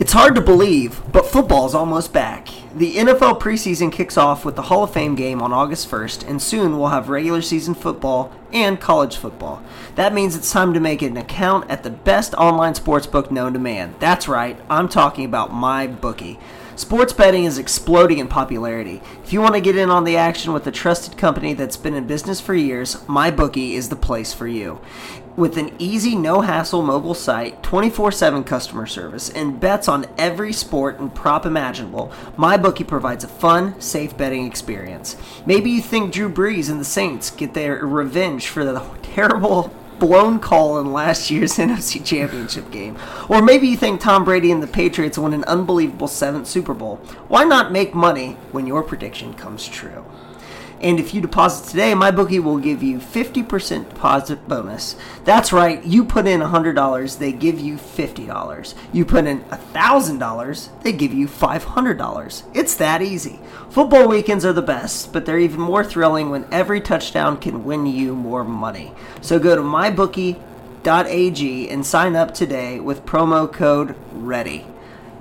It's hard to believe, but football is almost back. The NFL preseason kicks off with the Hall of Fame game on August 1st, and soon we'll have regular season football and college football. That means it's time to make an account at the best online sportsbook known to man. That's right, I'm talking about my bookie. Sports betting is exploding in popularity. If you want to get in on the action with a trusted company that's been in business for years, MyBookie is the place for you. With an easy, no hassle mobile site, 24 7 customer service, and bets on every sport and prop imaginable, MyBookie provides a fun, safe betting experience. Maybe you think Drew Brees and the Saints get their revenge for the terrible blown call in last year's NFC Championship game. Or maybe you think Tom Brady and the Patriots won an unbelievable seventh Super Bowl. Why not make money when your prediction comes true? And if you deposit today, my bookie will give you 50% deposit bonus. That's right, you put in $100, they give you $50. You put in $1,000, they give you $500. It's that easy. Football weekends are the best, but they're even more thrilling when every touchdown can win you more money. So go to mybookie.ag and sign up today with promo code READY.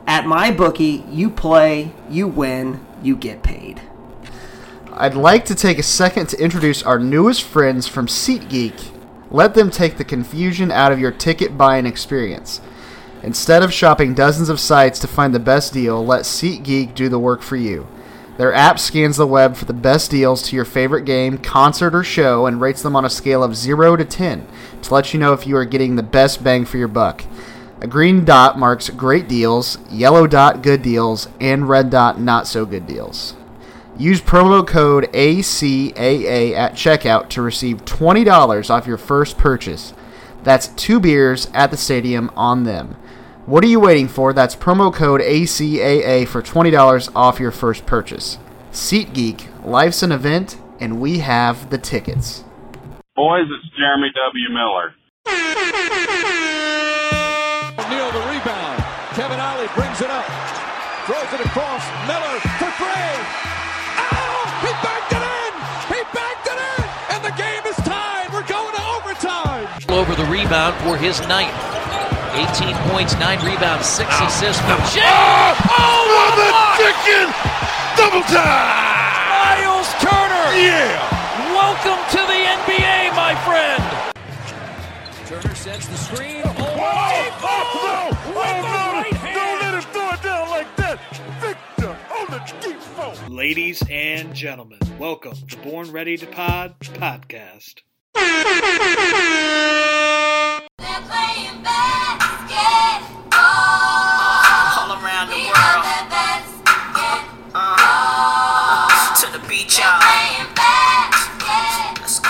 At MyBookie, you play, you win, you get paid. I'd like to take a second to introduce our newest friends from SeatGeek. Let them take the confusion out of your ticket buying experience. Instead of shopping dozens of sites to find the best deal, let SeatGeek do the work for you. Their app scans the web for the best deals to your favorite game, concert, or show and rates them on a scale of 0 to 10 to let you know if you are getting the best bang for your buck. A green dot marks great deals, yellow dot good deals, and red dot not so good deals. Use promo code ACAA at checkout to receive $20 off your first purchase. That's two beers at the stadium on them. What are you waiting for? That's promo code ACAA for $20 off your first purchase. SeatGeek, life's an event, and we have the tickets. Boys, it's Jeremy W. Miller. Neal the rebound. Kevin Ollie brings it up. Throws it across. Miller for three. Rebound for his ninth. 18 points, 9 rebounds, 6 assists for Jay. Oh, Oh, the what a chicken! Double time! Myles Turner! Yeah! Welcome to the NBA, my friend! Turner sets the screen. Oh oh oh, oh, oh, oh, no! Oh, no! Don't let him throw it down like that! Victor on the deep phone. Ladies and gentlemen, welcome to Born Ready to Pod podcast. All around the world. To the beach, y'all. Let's go.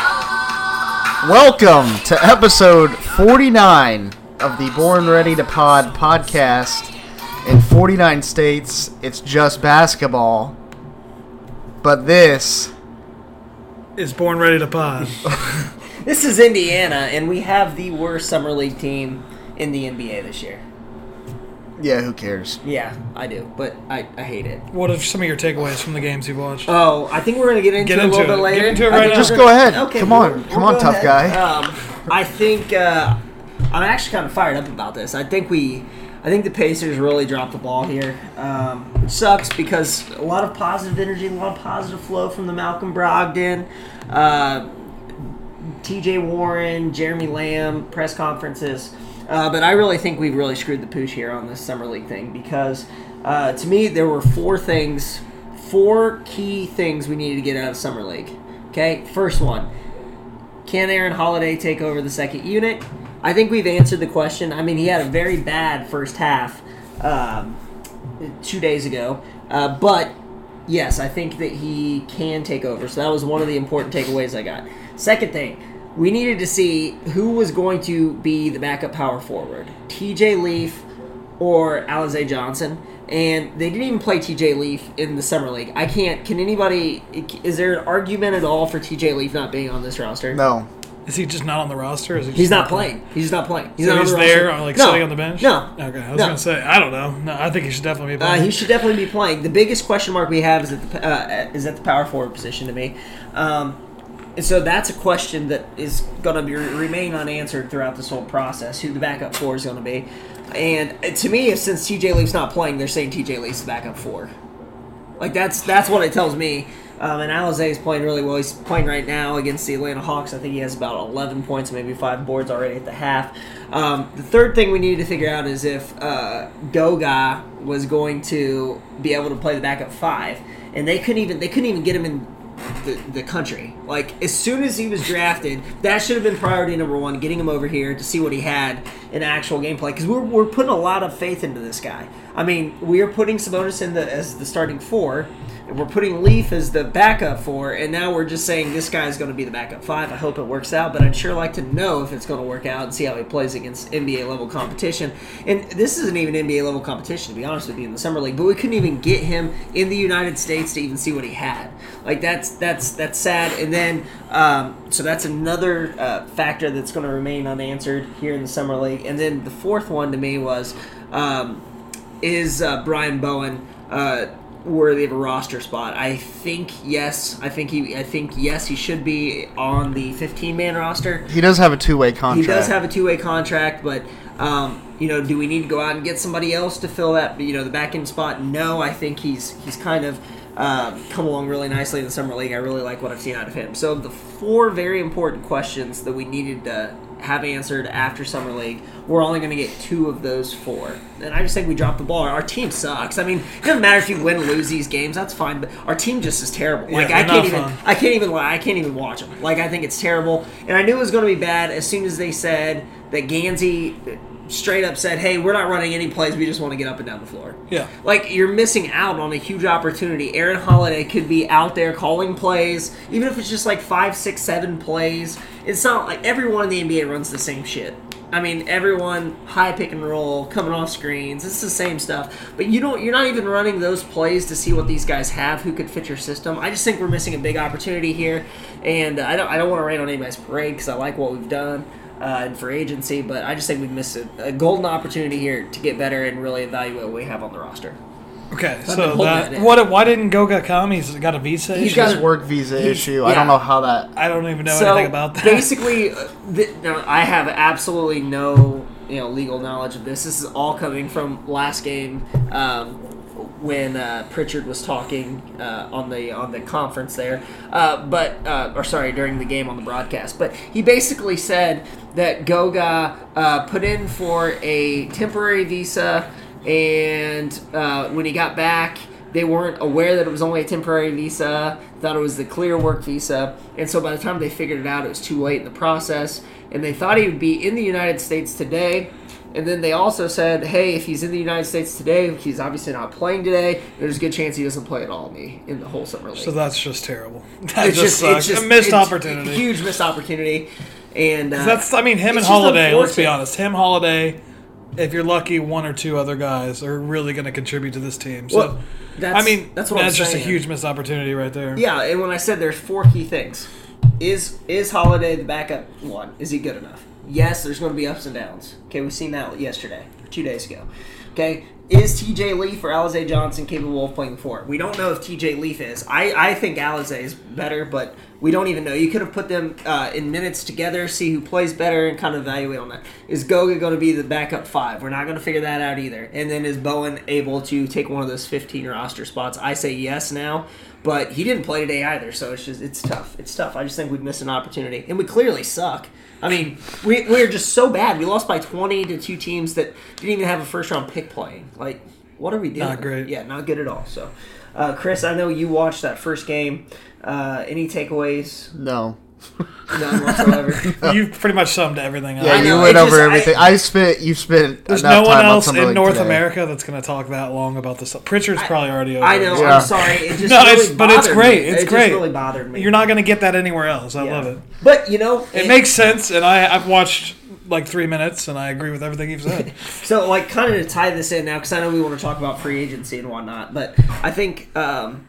Welcome to episode 49 of the Born Ready to Pod podcast. In 49 states, it's just basketball. But this Is Born Ready to Pod. This is Indiana, and we have the worst summer league team in the NBA this year. Yeah, who cares? Yeah, I do, but I, I hate it. what are some of your takeaways from the games you've watched? Oh, I think we're gonna get into Get it a little it. bit later. Get into it right now. Just go ahead. Okay, Come we'll- on. we'll Come on, tough ahead. guy. Um, I think uh, I'm actually kind of fired up about this. I think we, I think the Pacers really dropped the ball here, um, which sucks because a lot of positive energy, a lot of positive flow from the Malcolm Brogdon. Uh, T.J. Warren, Jeremy Lamb press conferences. Uh, but I really think we've really screwed the pooch here on this summer league thing because uh, to me there were four things, four key things we needed to get out of summer league. Okay, first one: Can Aaron Holiday take over the second unit? I think we've answered the question. I mean, he had a very bad first half um, two days ago, uh, but yes, I think that he can take over. So that was one of the important takeaways I got. Second thing, we needed to see who was going to be the backup power forward, TJ Leaf or Alize Johnson. And they didn't even play TJ Leaf in the summer league. I can't. Can anybody? Is there an argument at all for TJ Leaf not being on this roster? No. Is he just not on the roster? Is he He's not playing. He's not playing. He's so not he's on the there, roster. like No. sitting on the bench. No. Okay, I was No. gonna say I don't know. No, I think he should definitely be Uh, playing. he should definitely be playing. The biggest question mark we have is at the uh, is at the power forward position to me, um, and so that's a question that is going to be remain unanswered throughout this whole process. Who the backup four is going to be, and uh, to me, since TJ Leaf's not playing, they're saying TJ Leaf's the backup four. Like that's that's what it tells me. Um, and Alize is playing really well. He's playing right now against the Atlanta Hawks. I think he has about 11 points, maybe five boards already at the half. Um, the third thing we needed to figure out is if uh, Goga was going to be able to play the backup five, and they couldn't even they couldn't even get him in the, the country. Like as soon as he was drafted, that should have been priority number one, getting him over here to see what he had in actual gameplay. Because we're, we're putting a lot of faith into this guy. I mean, we are putting Sabonis in the as the starting four, and we're putting Leaf as the backup four, and now we're just saying this guy is going to be the backup five. I hope it works out, but I'd sure like to know if it's going to work out and see how he plays against NBA level competition. And this isn't even NBA level competition, to be honest with you, in the summer league. But we couldn't even get him in the United States to even see what he had. Like that's that's that's sad. And then um, so that's another uh, factor that's going to remain unanswered here in the summer league. And then the fourth one to me was um, is uh, Brian Bowen. Uh, worthy of a roster spot. I think yes. I think he. I think yes. He should be on the 15 man roster. He does have a two way contract. He does have a two way contract, but um, you know, do we need to go out and get somebody else to fill that? You know, the back end spot. No, I think he's he's kind of. Uh, come along really nicely in the summer league. I really like what I've seen out of him. So the four very important questions that we needed to have answered after summer league, we're only going to get two of those four. And I just think we dropped the ball. Our team sucks. I mean, it doesn't matter if you win or lose these games. That's fine. But our team just is terrible. Like they're I can't even. fun. I can't even lie. I can't even watch them. Like I think it's terrible. And I knew it was going to be bad as soon as they said that Gansey straight up said, "Hey, we're not running any plays. We just want to get up and down the floor." Yeah. Like you're missing out on a huge opportunity. Aaron Holiday could be out there calling plays, even if it's just like five, six, seven plays. It's not like everyone in the NBA runs the same shit. I mean, everyone high pick and roll, coming off screens. It's the same stuff. But you don't. You're not even running those plays to see what these guys have who could fit your system. I just think we're missing a big opportunity here, and uh, I don't. I don't want to rain on anybody's parade because I like what we've done. Uh, and for agency, but I just think we've missed a, a golden opportunity here to get better and really evaluate what we have on the roster. Okay, been so holding that what? Why didn't Goga come? He's got a visa. He's issue? got His work visa He's- issue. I don't know how that. I don't even know so anything about that. basically, uh, th- now, I have absolutely no you know legal knowledge of this. This is all coming from last game um, when uh, Pritchard was talking uh, on the on the conference there. Uh, but uh, or sorry, during the game on the broadcast. But he basically said that Goga uh, put in for a temporary visa, and uh, when he got back they weren't aware that it was only a temporary visa thought it was the clear work visa and so by the time they figured it out it was too late in the process and they thought he would be in the united states today and then they also said hey if he's in the united states today he's obviously not playing today there's a good chance he doesn't play at all in the, in the whole summer league so that's just terrible. That it's just, sucks. a missed it's opportunity. a huge missed opportunity and uh, That's. I mean, him and Holiday. Let's be honest. Him, Holiday. If you're lucky, one or two other guys are really going to contribute to this team. So, Well, that's- I mean, that's what I'm just a huge missed opportunity right there. Yeah, and when I said there's four key things, is is Holiday the backup one? Is he good enough? Yes, there's going to be ups and downs. Okay, we've seen that yesterday, two days ago. Okay, is TJ Leaf or Alize Johnson capable of playing the four? We don't know if TJ Leaf is. I, I think Alize is better, but we don't even know. You could have put them uh, in minutes together, see who plays better, and kind of evaluate on that. Is Goga going to be the backup five? We're not going to figure that out either. And then is Bowen able to take one of those 15 roster spots? I say yes now, but he didn't play today either, so it's just it's tough. It's tough. I just think we've missed an opportunity, and we clearly suck. I mean, we, we're just so bad. We lost by 20 to two teams that didn't even have a first round pick playing. Like, what are we doing? Not great. Yeah, not good at all. So, uh, Chris, I know you watched that first game. Uh, any takeaways? No. None whatsoever. You've pretty much summed everything up. Yeah, you went it over just- everything. I, spent. You spent. There's no one time on else Summer in League North today. America that's going to talk that long about this. Pritchard's probably already over. I know. Yeah. I'm sorry. It just No, really it's, but it's great. me. It's it great. Just really bothered me. You're not going to get that anywhere else. I Yeah. love it. But you know, It makes sense, and I I've watched like three minutes, and I agree with everything you've said. So, like, kind of to tie this in now, because I know we want to talk about free agency and whatnot, but I think um,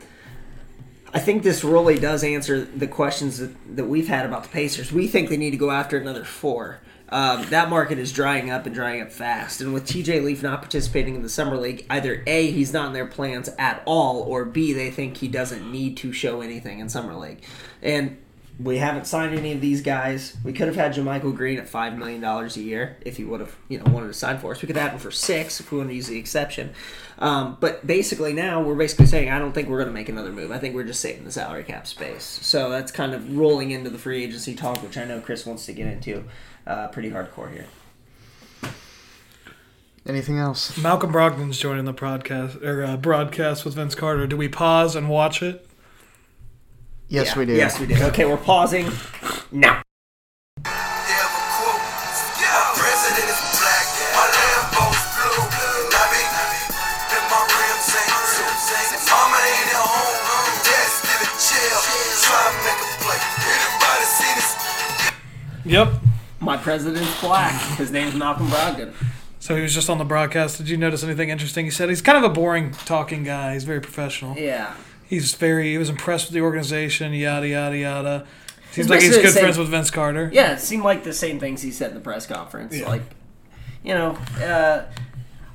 I think this really does answer the questions that, that we've had about the Pacers. We think they need to go after another four. Um, that market is drying up and drying up fast. And with TJ Leaf not participating in the summer league, either A, he's not in their plans at all, or B, they think he doesn't need to show anything in summer league. And we haven't signed any of these guys. We could have had JaMychal Green at five million dollars a year if he would have, you know, wanted to sign for us. We could have had him for six if we want to use the exception. Um, but basically now we're basically saying I don't think we're going to make another move. I think we're just saving the salary cap space. So that's kind of rolling into the free agency talk, which I know Chris wants to get into uh, pretty hardcore here. Anything else? Malcolm Brogdon's joining the broadcast or uh, broadcast with Vince Carter. Do we pause and watch it? Yes, Yeah. we do. Yes, we do. Okay, we're pausing now. President my Lambo's blue, and I be in my rims ain't Mama ain't at home, dad still in jail, try to make a play. Anybody see this? Yep. My president's black. His name's Malcolm Brogdon. So he was just on the broadcast. Did you notice anything interesting? He said he's kind of a boring talking guy. He's very professional. Yeah. He's very. He was impressed with the organization. Yada yada yada. Seems like he's good saying- friends with Vince Carter. Yeah, it seemed like the same things he said in the press conference. Yeah. Like, you know, uh,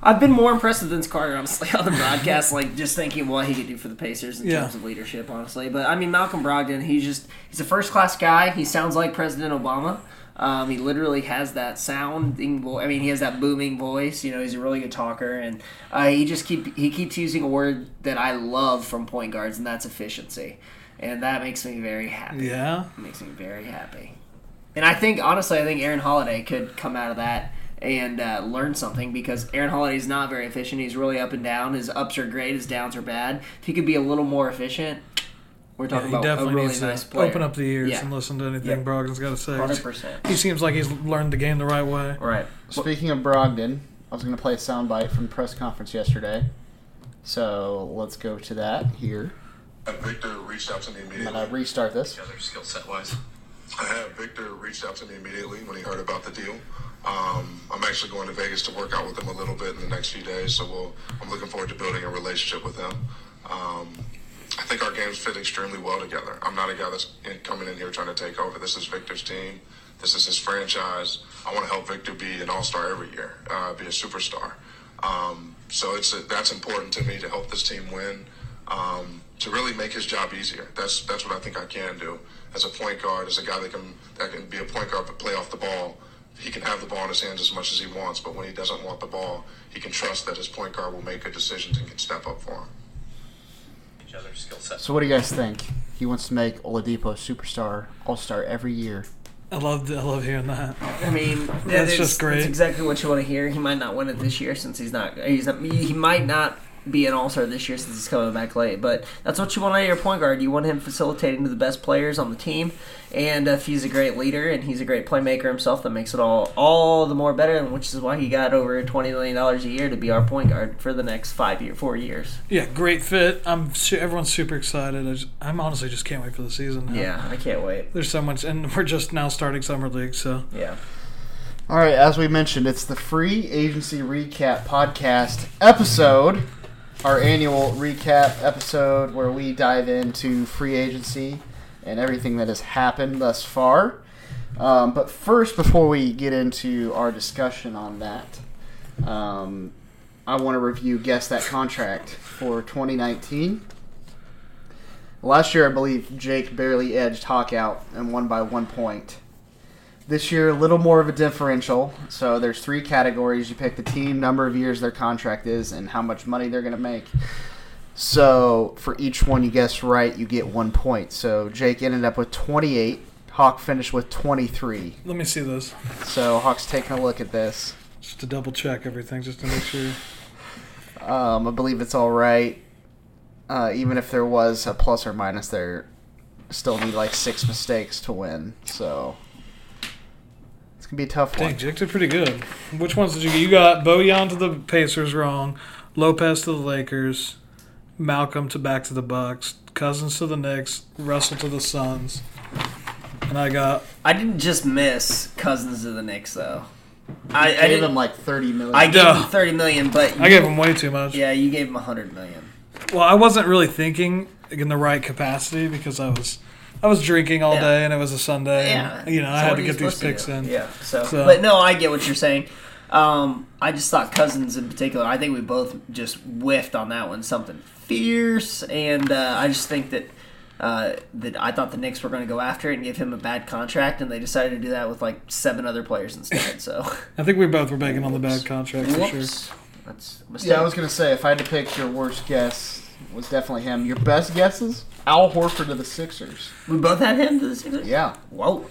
I've been more impressed with Vince Carter, honestly, on the broadcast. like, just thinking what he could do for the Pacers in Yeah. terms of leadership, honestly. But I mean, Malcolm Brogdon, he's just he's a first class guy. He sounds like President Obama. Um, he literally has that sounding voice. I mean, he has that booming voice. You know, he's a really good talker, and uh, he just keep he keeps using a word that I love from point guards, and that's efficiency, and that makes me very happy. Yeah. It makes me very happy. And I think, honestly, I think Aaron Holiday could come out of that and uh, learn something because Aaron Holiday's not very efficient. He's really up and down. His ups are great, his downs are bad. If he could be a little more efficient, we're Yeah, talking he about a definitely really needs nice to player. open up the ears Yeah. and listen to anything Yep. Brogdon's got to say. 100%. He seems like he's learned the game the right way. Right. Speaking of Brogdon, I was going to play a soundbite from the press conference yesterday. So let's go to that here. Victor reached out to me I'm immediately. going to restart this. skill set wise. I had Victor reached out to me immediately when he heard about the deal. Um, I'm actually going to Vegas to work out with him a little bit in the next few days, so we'll, I'm looking forward to building a relationship with him. Um, I think our games fit extremely well together. I'm not a guy that's in, coming in here trying to take over. This is Victor's team. This is his franchise. I want to help Victor be an all-star every year, uh, be a superstar. Um, so it's that's important to me to help this team win, um, to really make his job easier. That's that's what I think I can do as a point guard, as a guy that can that can be a point guard but play off the ball. He can have the ball in his hands as much as he wants, but when he doesn't want the ball, he can trust that his point guard will make good decisions and can step up for him. So what do you guys think? He wants to make Oladipo a superstar, all-star every year. I love I love hearing that. I mean, That's it's- just great. That's exactly what you want to hear. He might not win it this year since he's not. He's not, he might not be an all star this year since he's coming back late. But that's what you want out of your point guard. You want him facilitating to the best players on the team, and if he's a great leader and he's a great playmaker himself, that makes it all all the more better. And which is why he got over twenty million dollars a year to be our point guard for the next five year, four years. Yeah, great fit. I'm su- everyone's super excited. I just, I'm honestly just can't wait for the season. Now. Yeah, I can't wait. There's so much, and we're just now starting summer league, so Yeah. All right, as we mentioned, it's the free agency recap podcast episode, our annual recap episode where we dive into free agency and everything that has happened thus far. Um, but first, before we get into our discussion on that, um, I want to review Guess That Contract for 2019. Last year, I believe Jake barely edged Hawk out and won by one point. This year, a little more of a differential. So there's three categories. You pick the team, number of years their contract is, and how much money they're going to make. So for each one you guess right, you get one point. So Jake ended up with 28. Hawk finished with 23. let me see this So Hawk's taking a look at this. just to double check everything, just to make sure. Um, I believe it's all right. Uh, even if there was a plus or minus, there still need like six mistakes to win. So gonna be a tough Dang, one. Jake did pretty good. Which ones did you get? You got Bojan to the Pacers wrong, Lopez to the Lakers, Malcolm to back to the Bucks, Cousins to the Knicks, Russell to the Suns, and I got I didn't just miss Cousins to the Knicks though. I, I Gave didn't. him like thirty million. I gave Duh. him thirty million, but I gave him way too much. Yeah, you gave him hundred million. Well, I wasn't really thinking in the right capacity because I was I was drinking all Yeah. day and it was a Sunday. Yeah, and, you know, I had to get these supposed picks in. Yeah. So, So- but no, I get what you're saying. Um, I just thought Cousins in particular. I think we both just whiffed on that one. Something fierce, and uh, I just think that. Uh, that I thought the Knicks were going to go after it and give him a bad contract, and they decided to do that with like seven other players instead. So, I think we both were banking on the bad contract for sure. that's a mistake. Yeah, I was gonna say if I had to pick your worst guess was definitely him. Your best guesses? Al Horford to the Sixers. we both had him to the Sixers. Yeah. Whoa.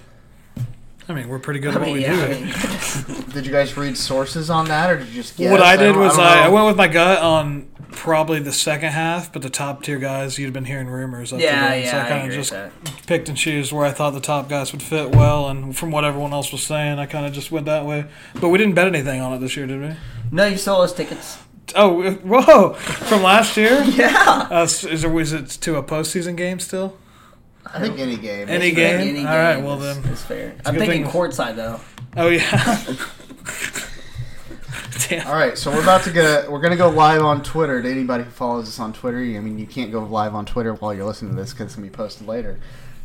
I mean, we're pretty good I at what mean, we yeah, do. I mean, Did you guys read sources on that, or did you just guess? what I did don't- was don't I, I know. went with my gut on probably the second half, but the top tier guys you'd been hearing rumors. Up to Yeah, then, so yeah, I I kind of agree just with picked and choose where I thought the top guys would fit well, and from what everyone else was saying, I kind of just went that way. But we didn't bet anything on it this year, did we? no, you sold us tickets. Oh, whoa! From last year? Yeah. Uh, is, it, is it to a postseason game still? I think any game. Any game? Any game? All right, well is- then. is fair. I'm thinking thing- courtside though. Oh yeah. Damn. All right, so we're about to get. We're gonna go live on Twitter. To anybody who follows us on Twitter, I mean, you can't go live on Twitter while you're listening to this because it's gonna be posted later.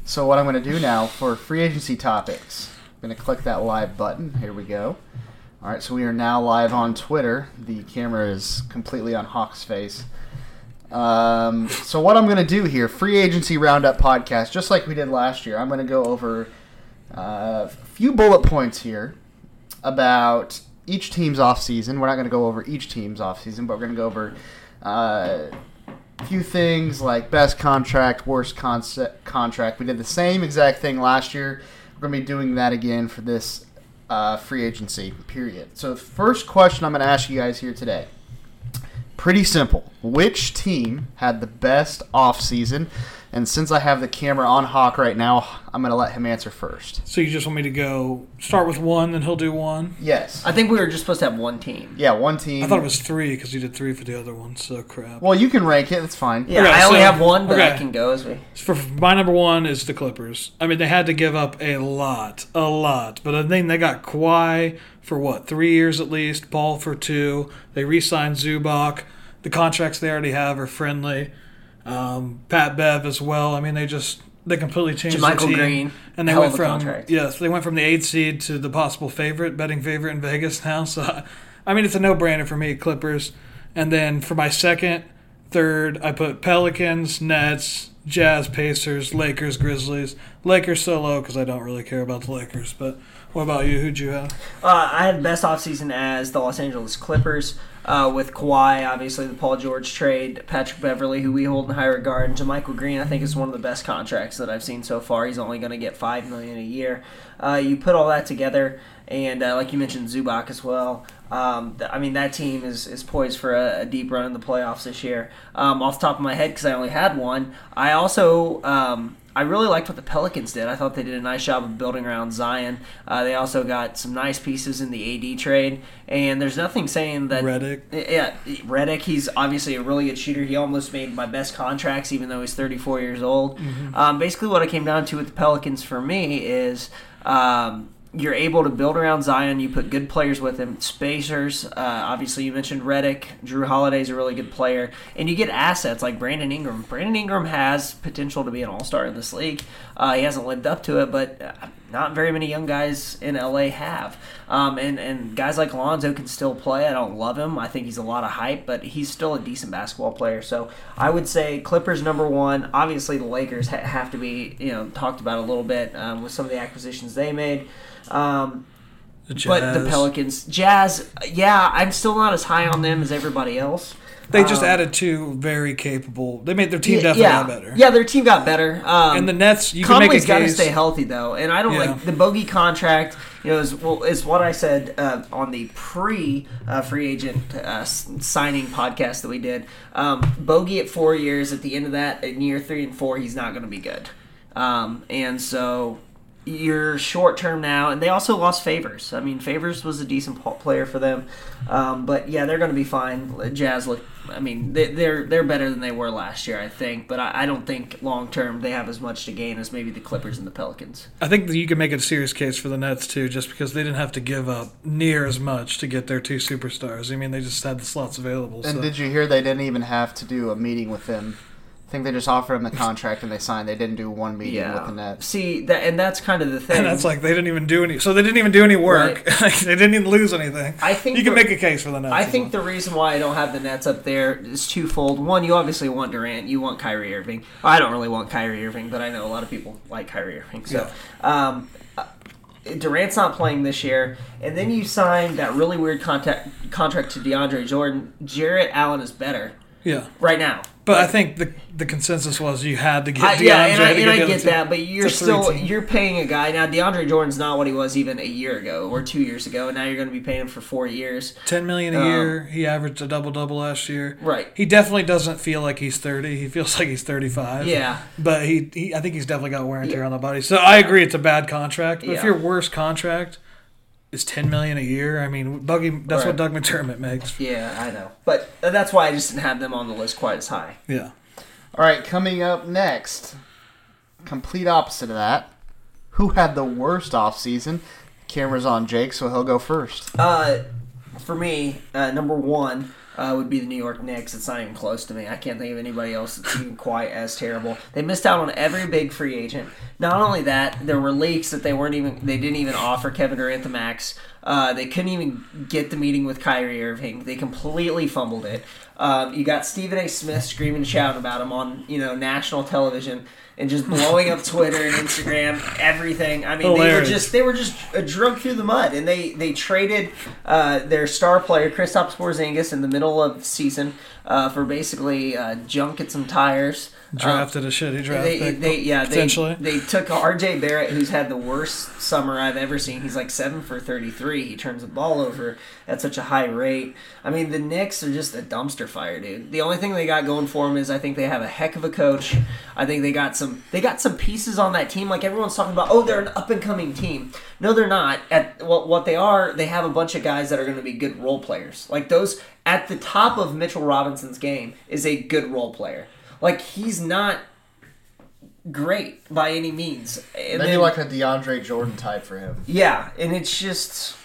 So what I'm gonna do now for free agency topics, I'm gonna click that live button. Here we go. All right, so we are now live on Twitter. The camera is completely on Hawk's face. Um, so what I'm gonna do here, free agency roundup podcast, just like we did last year. I'm gonna go over uh, a few bullet points here about each team's offseason. We're not going to go over each team's offseason, but we're going to go over uh, a few things like best contract, worst concept contract. We did the same exact thing last year. We're going to be doing that again for this uh, free agency period. So, the first question I'm going to ask you guys here today. Pretty simple. Which team had the best offseason? And since I have the camera on Hawk right now, I'm going to let him answer first. So you just want me to go start with one, then he'll do one? Yes. I think we were just supposed to have one team. Yeah, one team. I thought it was three because you did three for the other one. So crap. Well, you can rank it. That's fine. Yeah, Okay, I only so- have one, but I okay. can go as we. For for my number one is the Clippers. I mean, they had to give up a lot, a lot. But I think they got Kawhi for what three years at least. Paul for two. They re-signed Zubac. The contracts they already have are friendly. Um, Pat Bev as well. I mean, they just they completely changed JaMychal the team. Green, and they hell went from contract. yes, they went from the eighth seed to the possible favorite, betting favorite in Vegas now. So, I mean, it's a no-brainer for me, Clippers. And then for my second, third, I put Pelicans, Nets, Jazz, Pacers, Lakers, Grizzlies. Lakers so low because I don't really care about the Lakers. But what about you? Who'd you have? Uh, I had best offseason as the Los Angeles Clippers uh, with Kawhi, obviously the Paul George trade, Patrick Beverley, who we hold in high regard, and JaMychal Green. I think is one of the best contracts that I've seen so far. He's only going to get five million a year. Uh, you put all that together, and uh, like you mentioned, Zubac as well. Um, th- I mean, that team is, is poised for a, a deep run in the playoffs this year. Um, off the top of my head, because I only had one, I also um, I really liked what the Pelicans did. I thought they did a nice job of building around Zion. Uh, they also got some nice pieces in the AD trade, and there's nothing saying that Redick. Yeah, Redick. He's obviously a really good shooter. He almost made my best contracts, even though he's 34 years old. Um, basically, what it came down to with the Pelicans for me is. Um, you're able to build around Zion. You put good players with him. Spacers, uh, obviously, you mentioned Redick. Jrue Holiday's a really good player. And you get assets like Brandon Ingram. Brandon Ingram has potential to be an all star in this league. Uh, he hasn't lived up to it, but uh, not very many young guys in LA have. Um, and, and guys like Alonzo can still play. I don't love him. I think he's a lot of hype, but he's still a decent basketball player. So I would say Clippers number one. Obviously, the Lakers ha- have to be you know talked about a little bit um, with some of the acquisitions they made. Um, The but the Pelicans, Jazz, yeah, I'm still not as high on them as everybody else. They just Um, added two very capable. They made their team definitely yeah. better. Yeah, their team got better. Um, And the Nets, you can make a Conley's got to stay healthy though, and I don't Yeah. like the bogey contract. You know, is well, is what I said uh, on the pre uh, free agent uh, signing podcast that we did. Um, bogey at four years. At the end of that, in year three and four, he's not going to be good. Um, and so you're short term now, and they also lost Favors. I mean, Favors was a decent player for them, um, but yeah, they're going to be fine. Jazz look. I mean, they, they're they're better than they were last year, I think. But I, I don't think long term they have as much to gain as maybe the Clippers and the Pelicans. I think that you can make a serious case for the Nets too, just because they didn't have to give up near as much to get their two superstars. I mean, they just had the slots available. And so. did you hear they didn't even have to do a meeting with him? I think they just offered him the contract and they signed. They didn't do one meeting with the Nets. See that, and that's kind of the thing. And that's like they didn't even do any. So they didn't even do any work. Like, they didn't even lose anything. I think you can make a case for the Nets. I as think the reason why I don't have the Nets up there is twofold. One, you obviously want Durant, you want Kyrie Irving. I don't really want Kyrie Irving, but I know a lot of people like Kyrie Irving. So, um, uh, Durant's not playing this year, and then you sign that really weird contact, contract to DeAndre Jordan. Jarrett Allen is better Yeah. right now. But I think the the consensus was you had to get I, DeAndre yeah, and I, to and I get that, but you're still three-team. you're paying a guy now. DeAndre Jordan's not what he was even a year ago or two years ago, and now you're going to be paying him for four years. Ten million a Um, year. He averaged a double double last year. Right. He definitely doesn't feel like he's thirty. He feels like he's thirty five. Yeah. But he, he, I think he's definitely got wear and tear on the body. So I agree, it's a bad contract. But if your worst contract is ten million a year, I mean, Dougie, that's what Doug McDermott makes. Yeah, I know, but that's why I just didn't have them on the list quite as high. Yeah. All right, coming up next, complete opposite of that. Who had the worst off season? Camera's on Jake, so he'll go first. Uh, for me, uh, number one uh, would be the New York Knicks. It's not even close to me. I can't think of anybody else that's even quite as terrible. They missed out on every big free agent. Not only that, there were leaks that they weren't even they didn't even offer Kevin Durant the max. Uh, they couldn't even get the meeting with Kyrie Irving. They completely fumbled it. Um, you got Stephen A. Smith screaming and shouting about him on you know national television and just blowing up Twitter and Instagram, everything. I mean, they were just they were just uh, drug through the mud, and they they traded uh, their star player Kristaps Porzingis in the middle of the season uh, for basically uh, junk and some tires. Drafted a shitty draft They, pick. they, yeah, they, potentially. they took R.J. Barrett, who's had the worst summer I've ever seen. He's like seven for thirty-three. He turns the ball over at such a high rate. I mean, the Knicks are just a dumpster fire, dude. The only thing they got going for them is I think they have a heck of a coach. I think they got some they got some pieces on that team. Like everyone's talking about, oh, they're an up and coming team. No, they're not. At what what they are, they have a bunch of guys that are going to be good role players. Like those at the top of Mitchell Robinson's game is a good role player. Like he's not great by any means. And Maybe then- like a DeAndre Jordan type for him. yeah, and it's just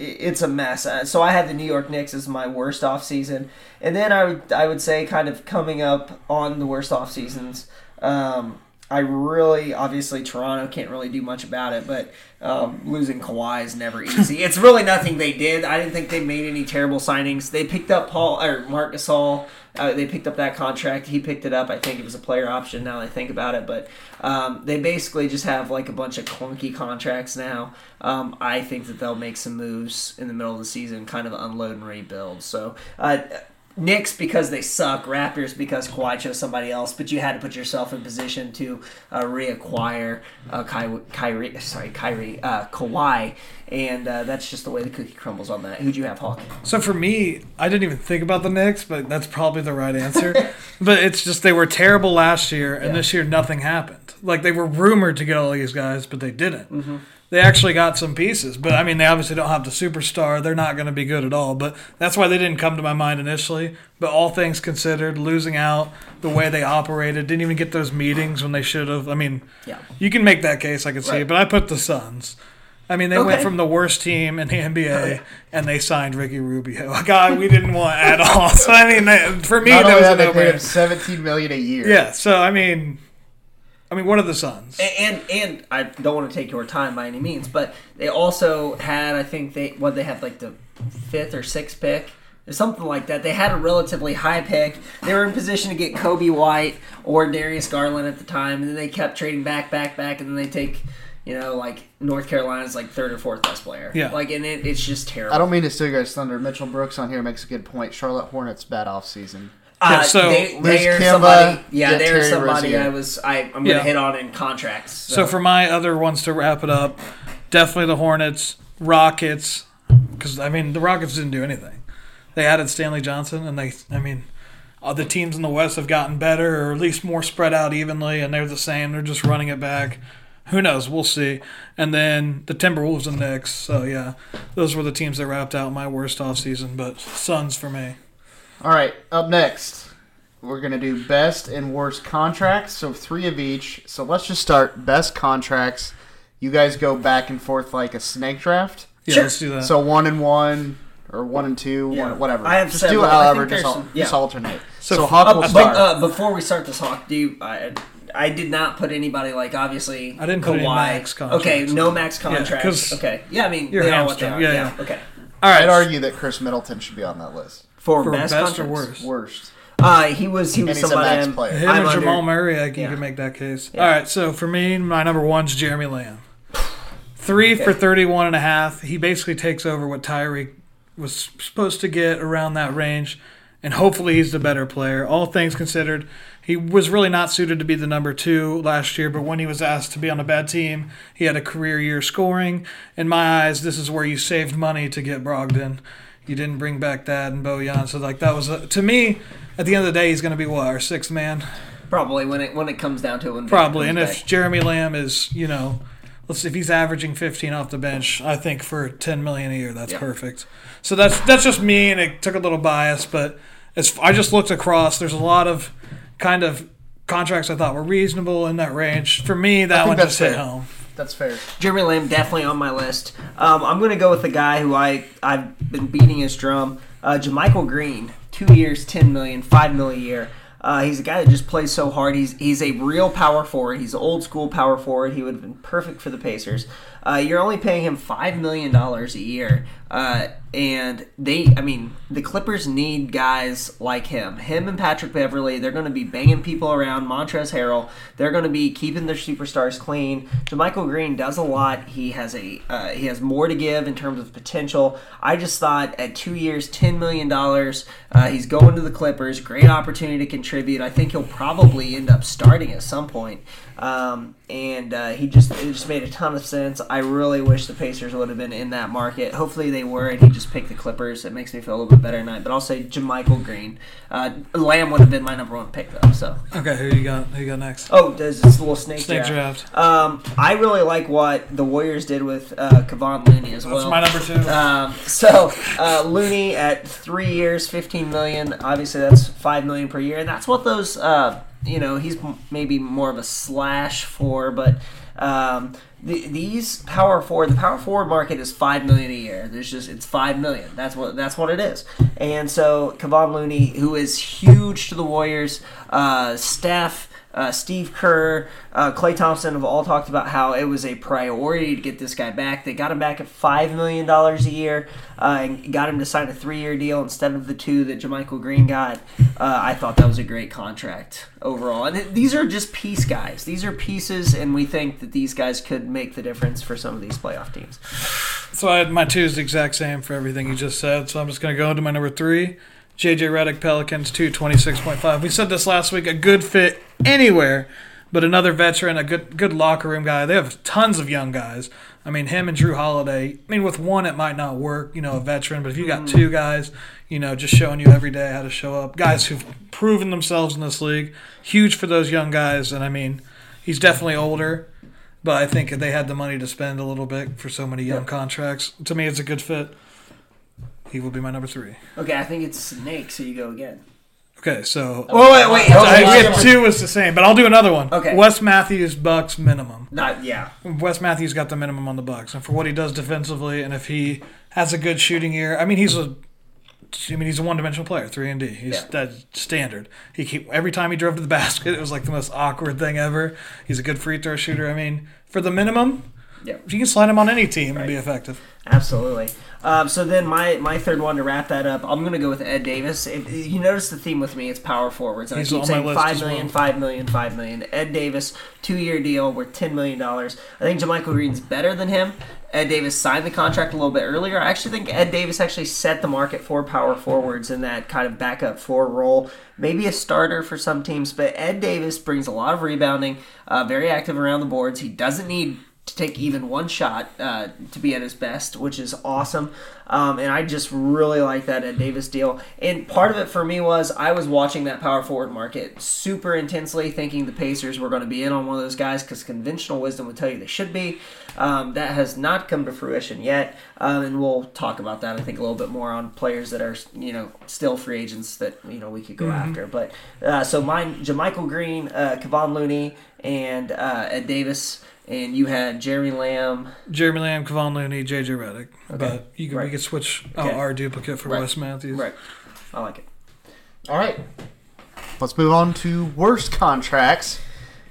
it's a mess. Uh, So I had the New York Knicks as my worst off season, and then I would I would say kind of coming up on the worst off seasons. Um, I really obviously Toronto can't really do much about it, but um, losing Kawhi is never easy. it's really nothing they did. I didn't think they made any terrible signings. They picked up Paul or Marc Gasol. Uh, they picked up that contract. He picked it up. I think it was a player option. Now that I think about it, but um, they basically just have like a bunch of clunky contracts now. Um, I think that they'll make some moves in the middle of the season, kind of unload and rebuild. So. Uh, Knicks because they suck, Raptors because Kawhi chose somebody else, but you had to put yourself in position to uh, reacquire uh, Ky- Kyrie, sorry, Kyrie, uh, Kawhi, and uh, that's just the way the cookie crumbles on that. Who'd you have, Hawk? So for me, I didn't even think about the Knicks, but that's probably the right answer. but it's just they were terrible last year, and this year nothing happened. Like they were rumored to get all these guys, but they didn't. Mm-hmm. They actually got some pieces, but I mean, they obviously don't have the superstar. They're not going to be good at all. But that's why they didn't come to my mind initially. But all things considered, losing out the way they operated, didn't even get those meetings when they should have. I mean, Yeah. you can make that case. I can see, Right. but I put the Suns. I mean, they went from the worst team in the NBA, and they signed Ricky Rubio, a guy we didn't want at all. So I mean, that, for me, Not that only was a they paid him no-brainer. seventeen million a year. Yeah. So I mean, I mean, one of the sons. And, and and I don't want to take your time by any means, but they also had I think they what they had like the fifth or sixth pick. Or something like that. They had a relatively high pick. They were in position to get Coby White or Darius Garland at the time, and then they kept trading back, back, back, and then they take, you know, like North Carolina's like third or fourth best player. Yeah. Like, and it, it's just terrible. I don't mean to steal your guys' thunder. Mitchell Brooks on here makes a good point. Charlotte Hornets bad off season. Uh, they, they are Kemba, somebody. Yeah, get they're somebody Rozier. I was. I, I'm going to Yeah. hit on in contracts. So for my other ones to wrap it up, definitely the Hornets, Rockets, because I mean the Rockets didn't do anything. They added Stanley Johnson, and they, I mean, other teams in the West have gotten better, or at least more spread out evenly, and they're the same. They're just running it back. who knows? We'll see. And then the Timberwolves and Knicks. So yeah, those were the teams that wrapped out my worst offseason. But Suns for me. All right, up next, we're gonna do best and worst contracts. So three of each. So let's just start best contracts. You guys go back and forth like a snake draft. Yeah, let's do that. So one and one, or one and two, Yeah. one, whatever. I have just several. do it however. Just, al- some- yeah. just alternate. So So, Hawk Uh, will but, start. uh, before we start this, Hawk, do you? I, I did not put anybody like obviously. I didn't put any Kawhi. max contracts. Okay, no max contracts. okay, yeah, I mean you're they are what they hamstrung. are. Yeah, Yeah, yeah. okay. All right. I'd argue that Khris Middleton should be on that list. For, For best, best or worst? Worst. Uh, he was he was he's a somebody I'm- player. Him I'm and under- Jamal Murray, I, you Yeah. can make that case. Yeah. All right, so for me, my number one's Jeremy Lamb. Three for 31 and a half. He basically takes over what Tyreke was supposed to get around that range, and hopefully he's the better player. All things considered, he was really not suited to be the number two last year, but when he was asked to be on a bad team, he had a career year scoring. In my eyes, this is where you saved money to get Brogdon. You didn't bring back that and Bojan, so like that was a, to me. At the end of the day, he's going to be what our sixth man. Probably when it when it comes down to it. When Probably, and if back. Jeremy Lamb is, you know, let's see, if he's averaging 15 off the bench, I think for 10 million a year, that's Yeah. perfect. So that's that's just me, and it took a little bias, but as I just looked across, there's a lot of kind of contracts I thought were reasonable in that range. For me, that one just hit home. That's fair. Jeremy Lamb definitely on my list. Um, I'm to go with the guy who I I've been beating his drum, uh, JaMychal Green. Two years, ten million, five million a year. Uh, he's a guy that just plays so hard. He's he's a real power forward. He's an old school power forward. He would have been perfect for the Pacers. Uh, you're only paying him five million dollars a year, uh, and they, I mean, the Clippers need guys like him. Him and Patrick Beverley. They're going to be banging people around. Montrezl Harrell. They're going to be keeping their superstars clean. JaMychal Green does a lot. He has a uh, he has more to give in terms of potential. I just thought at two years, ten million dollars, uh, he's going to the Clippers. Great opportunity to contribute. I think he'll probably end up starting at some point. Um, and uh, he just it just made a ton of sense. I really wish the Pacers would have been in that market. Hopefully they were, and he just picked the Clippers. It makes me feel a little bit better tonight. But I'll say JaMychal Green. Uh, Lamb would have been my number one pick though. So Okay, who you got? Who you got next? oh, there's this little snake, Snake draft. draft. Um, I really like what the Warriors did with uh, Kevon Looney as well. That's my number two. Um, so uh, Looney at three years, fifteen million. Obviously, that's five million per year, and that's what those. Uh, you know, he's maybe more of a slash for, but um, the, these power forward, the power forward market is five million a year. There's just it's five million. That's what that's what it is. And so Kevon Looney, who is huge to the Warriors, uh, Steph. Uh, Steve Kerr, uh, Klay Thompson have all talked about how it was a priority to get this guy back. They got him back at five million dollars a year, uh, and got him to sign a three-year deal instead of the two that JaMychal Green got. Uh, I thought that was a great contract overall. And it- these are just piece guys. These are pieces, and we think that these guys could make the difference for some of these playoff teams. So I my two is the exact same for everything you just said. So I'm just going to go into my number three. JJ Redick Pelicans, 226.5. We said this last week, a good fit anywhere, but another veteran, a good good locker room guy. They have tons of young guys. I mean, him and Jrue Holiday. I mean, with one it might not work, you know, a veteran, but if you got mm. two guys, you know, just showing you every day how to show up, guys who've proven themselves in this league, huge for those young guys. And I mean, he's definitely older, but I think they had the money to spend a little bit for so many young contracts. To me, it's a good fit. He will be my number three. Okay, I think it's Snake, so you go again. Okay, so Oh, wait, wait. I, had two is the same, but I'll do another one. Okay. Wes Matthews Bucks minimum. Not, yeah. Wes Matthews got the minimum on the Bucks, and for what he does defensively, and if he has a good shooting year, I mean he's a, I mean he's a one-dimensional player, three and D. He's Yeah. that's standard. He keep, every time he drove to the basket, it was like the most awkward thing ever. He's a good free throw shooter. I mean, for the minimum, Yeah. you can slide him on any team and be effective. Absolutely. Um, so then my, my third one to wrap that up, I'm going to go with Ed Davis. If, you notice the theme with me, it's power forwards. And He's I keep my saying list five as million, well. five million, five million. Ed Davis, two year deal worth $10 million. I think JaMychal Green's better than him. Ed Davis signed the contract a little bit earlier. I actually think Ed Davis actually set the market for power forwards in that kind of backup four role. Maybe a starter for some teams, but Ed Davis brings a lot of rebounding, uh, very active around the boards. He doesn't need to take even one shot uh, to be at his best, which is awesome. Um, and I just really like that Ed Davis deal. And part of it for me was I was watching that power forward market super intensely, thinking the Pacers were going to be in on one of those guys because conventional wisdom would tell you they should be. Um, that has not come to fruition yet, um, and we'll talk about that I think a little bit more on players that are you know still free agents that you know we could go Mhm. after. But uh, so mine, JaMychal Green, uh, Kevon Looney, and uh, Ed Davis, and you had Jeremy Lamb. Jeremy Lamb, Kevon Looney, JJ Redick. Okay. But you can, we Right. could switch Okay. out our duplicate for Right. Wes Matthews. Right. I like it. All right. Let's move on to worst contracts.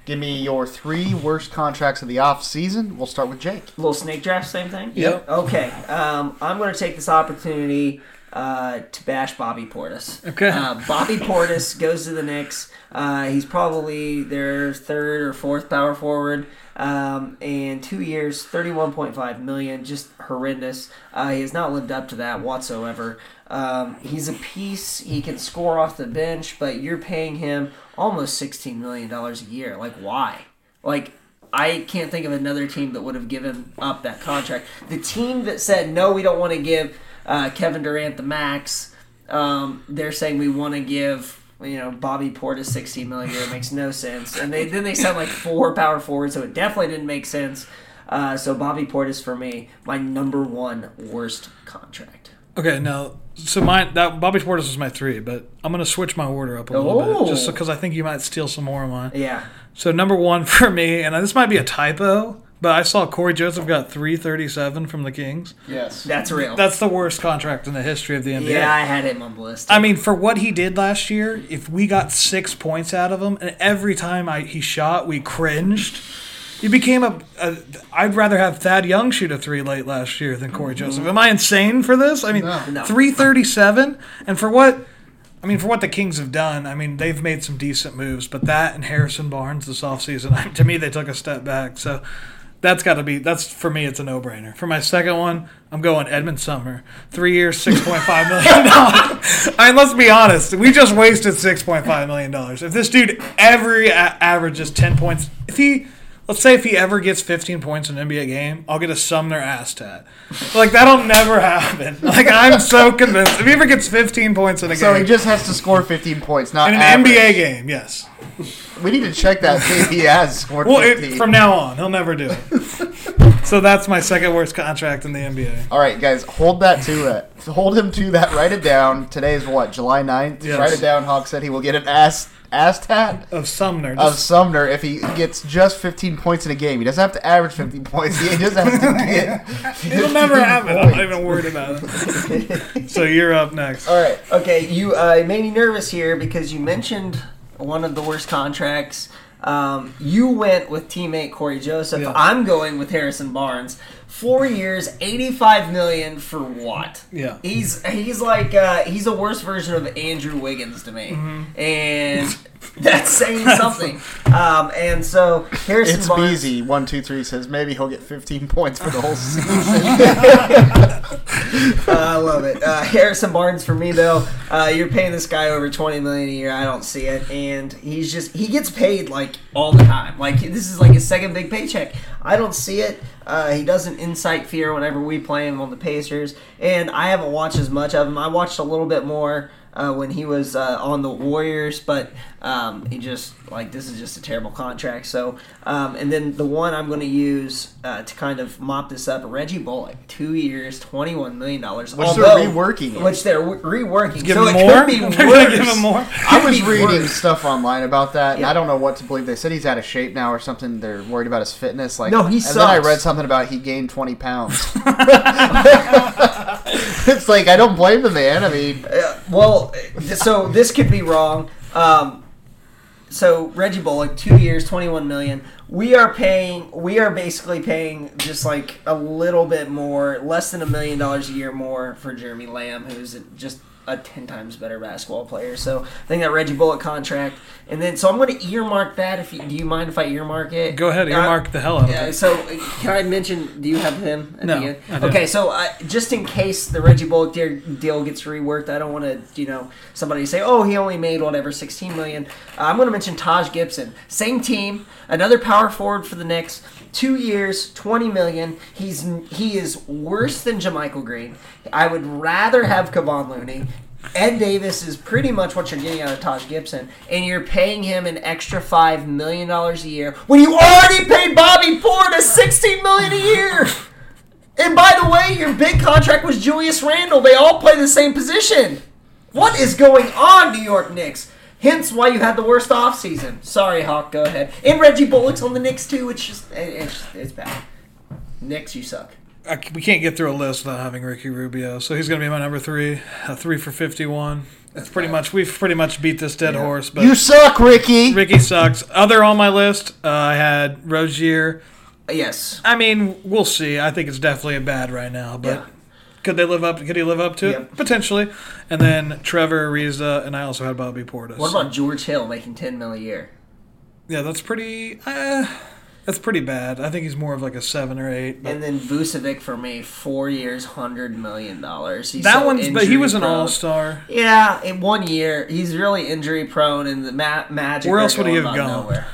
Give me your three worst contracts of the off season. We'll start with Jake. Little snake draft, same thing. Yep. Okay. Um, I'm going to take this opportunity uh, to bash Bobby Portis. Okay. Uh, Bobby Portis goes to the Knicks. Uh, he's probably their third or fourth power forward. Um, and two years, 31.5 million, just horrendous. Uh, he has not lived up to that whatsoever. Um, he's a piece. He can score off the bench, but you're paying him almost 16 million dollars a year. Like, why? Like, I can't think of another team that would have given up that contract. The team that said no, we don't want to give uh, Kevin Durant the max. Um, they're saying we want to give you know Bobby Portis 16 million a year. It makes no sense. And they then they sent like four power forwards, so it definitely didn't make sense. Uh, so Bobby Portis for me, my number one worst contract. Okay, now so my that Bobby Portis was my three, but I'm gonna switch my order up a little Oh. bit just because I think you might steal some more of mine. Yeah. So number one for me, and this might be a typo, but I saw Cory Joseph got 337 from the Kings. Yes. That's real. That's the worst contract in the history of the NBA. yeah, I had him on the list. I mean, for what he did last year, if we got six points out of him, and every time I, he shot, we cringed. He became a, a. I'd rather have Thad Young shoot a three late last year than Cory mm-hmm. Joseph. Am I insane for this? I mean, No. three thirty-seven, and for what? I mean, for what the Kings have done, I mean, they've made some decent moves, but that and Harrison Barnes this offseason, to me, they took a step back. So that's got to be, that's for me, it's a no brainer. For my second one, I'm going Edmond Sumner. Three years, $6.5 million. I mean, let's be honest. We just wasted $6.5 million. If this dude ever a- averages 10 points, if he, let's say if he ever gets 15 points in an NBA game, I'll get a Sumner ass tat. Like, that'll never happen. Like, I'm so convinced. If he ever gets 15 points in a So game, so he just has to score 15 points, not in an average. NBA game, yes. We need to check that. See if he has scored Well, it, from now on, he'll never do it. so that's my second worst contract in the NBA. All right, guys, hold that to it. Hold him to that. Write it down. Today is what July 9th? Yes. Write it down. Hawk said he will get an ass ass tat Of Sumner. of Just, Sumner if he gets just 15 points in a game. He doesn't have to average 15 points. He just has to get. it'll never happen. I'm not even worried about it. so you're up next. All right. Okay, you uh, made me nervous here because you mentioned one of the worst contracts. Um, you went with teammate Cory Joseph. Yeah. I'm going with Harrison Barnes. Four years, eighty-five million for what? Yeah. He's he's like uh, he's a worse version of Andrew Wiggins to me, Mm-hmm. and that's saying something. Um, and so Harrison It's Barnes. Beezy. One, two, three says maybe he'll get 15 points for the whole season. I love it. Uh, Harrison Barnes for me though. Uh, you're paying this guy over twenty million a year. I don't see it, and he's just he gets paid like all the time. Like this is like his second big paycheck. I don't see it. Uh, he doesn't incite fear whenever we play him on the Pacers, and I haven't watched as much of him. I watched a little bit more. Uh, when he was uh, on the Warriors, but um, he just like this is just a terrible contract. So, um, and then the one I'm going to use uh, to kind of mop this up, Reggie Bullock, two years, twenty one million dollars, Which they're reworking it. which they're re- reworking. Give so him it more? could be worse. give him more? I was reading worse. stuff online about that, and Yeah. I don't know what to believe. They said he's out of shape now or something. They're worried about his fitness. Like, No, he And then I read something about he gained 20 pounds. it's like I don't blame the man. I mean, Uh, well, so this could be wrong. Um, so Reggie Bullock, two years, twenty-one million. We are paying. We are basically paying just like a little bit more, less than a million dollars a year more for Jeremy Lamb, who's just a ten times better basketball player. So I think that Reggie Bullock contract, and then so I'm going to earmark that. If you, do you mind if I earmark it? Go ahead, Uh, earmark the hell out of yeah, it. so uh, can I mention? Do you have him? At No, the end? I. Okay, so uh, just in case the Reggie Bullock deal, deal gets reworked, I don't want to, you know, somebody say, "Oh, he only made whatever 16 million. Uh, I'm going to mention Taj Gibson, same team, another power forward for the Knicks. Two years, 20 million. He's he is worse than JaMychal Green. I would rather have Kevon Looney. Ed Davis is pretty much what you're getting out of Taj Gibson, and you're paying him an extra five million dollars a year when you already paid Bobby Portis sixteen million a year. And by the way, your big contract was Julius Randle. They all play the same position. What is going on, New York Knicks? Hence why you had the worst offseason. Sorry, Hawk, go ahead. And Reggie Bullock's on the Knicks too. It's just it's, it's bad. Knicks, you suck. I we can't get through a list without having Ricky Rubio, so he's going to be my number three. A three for fifty-one. That's pretty much we've pretty much beat this dead horse. But You suck, Ricky. Ricky sucks. Other on my list, uh, I had Rozier. Yes. I mean, we'll see. I think it's definitely a bad right now, but Yeah. could they live up? Could he live up to Yep. it? Potentially. And then Trevor Ariza, and I also had Bobby Portis. What about George Hill making ten mil a year? Yeah, that's pretty. Uh, that's pretty bad. I think he's more of like a seven or eight. But And then Vucevic for me, four years, hundred million dollars. That so one's. But he was an all star. Yeah, in one year, he's really injury prone, and the ma- Magic. Where else would he have gone? Nowhere.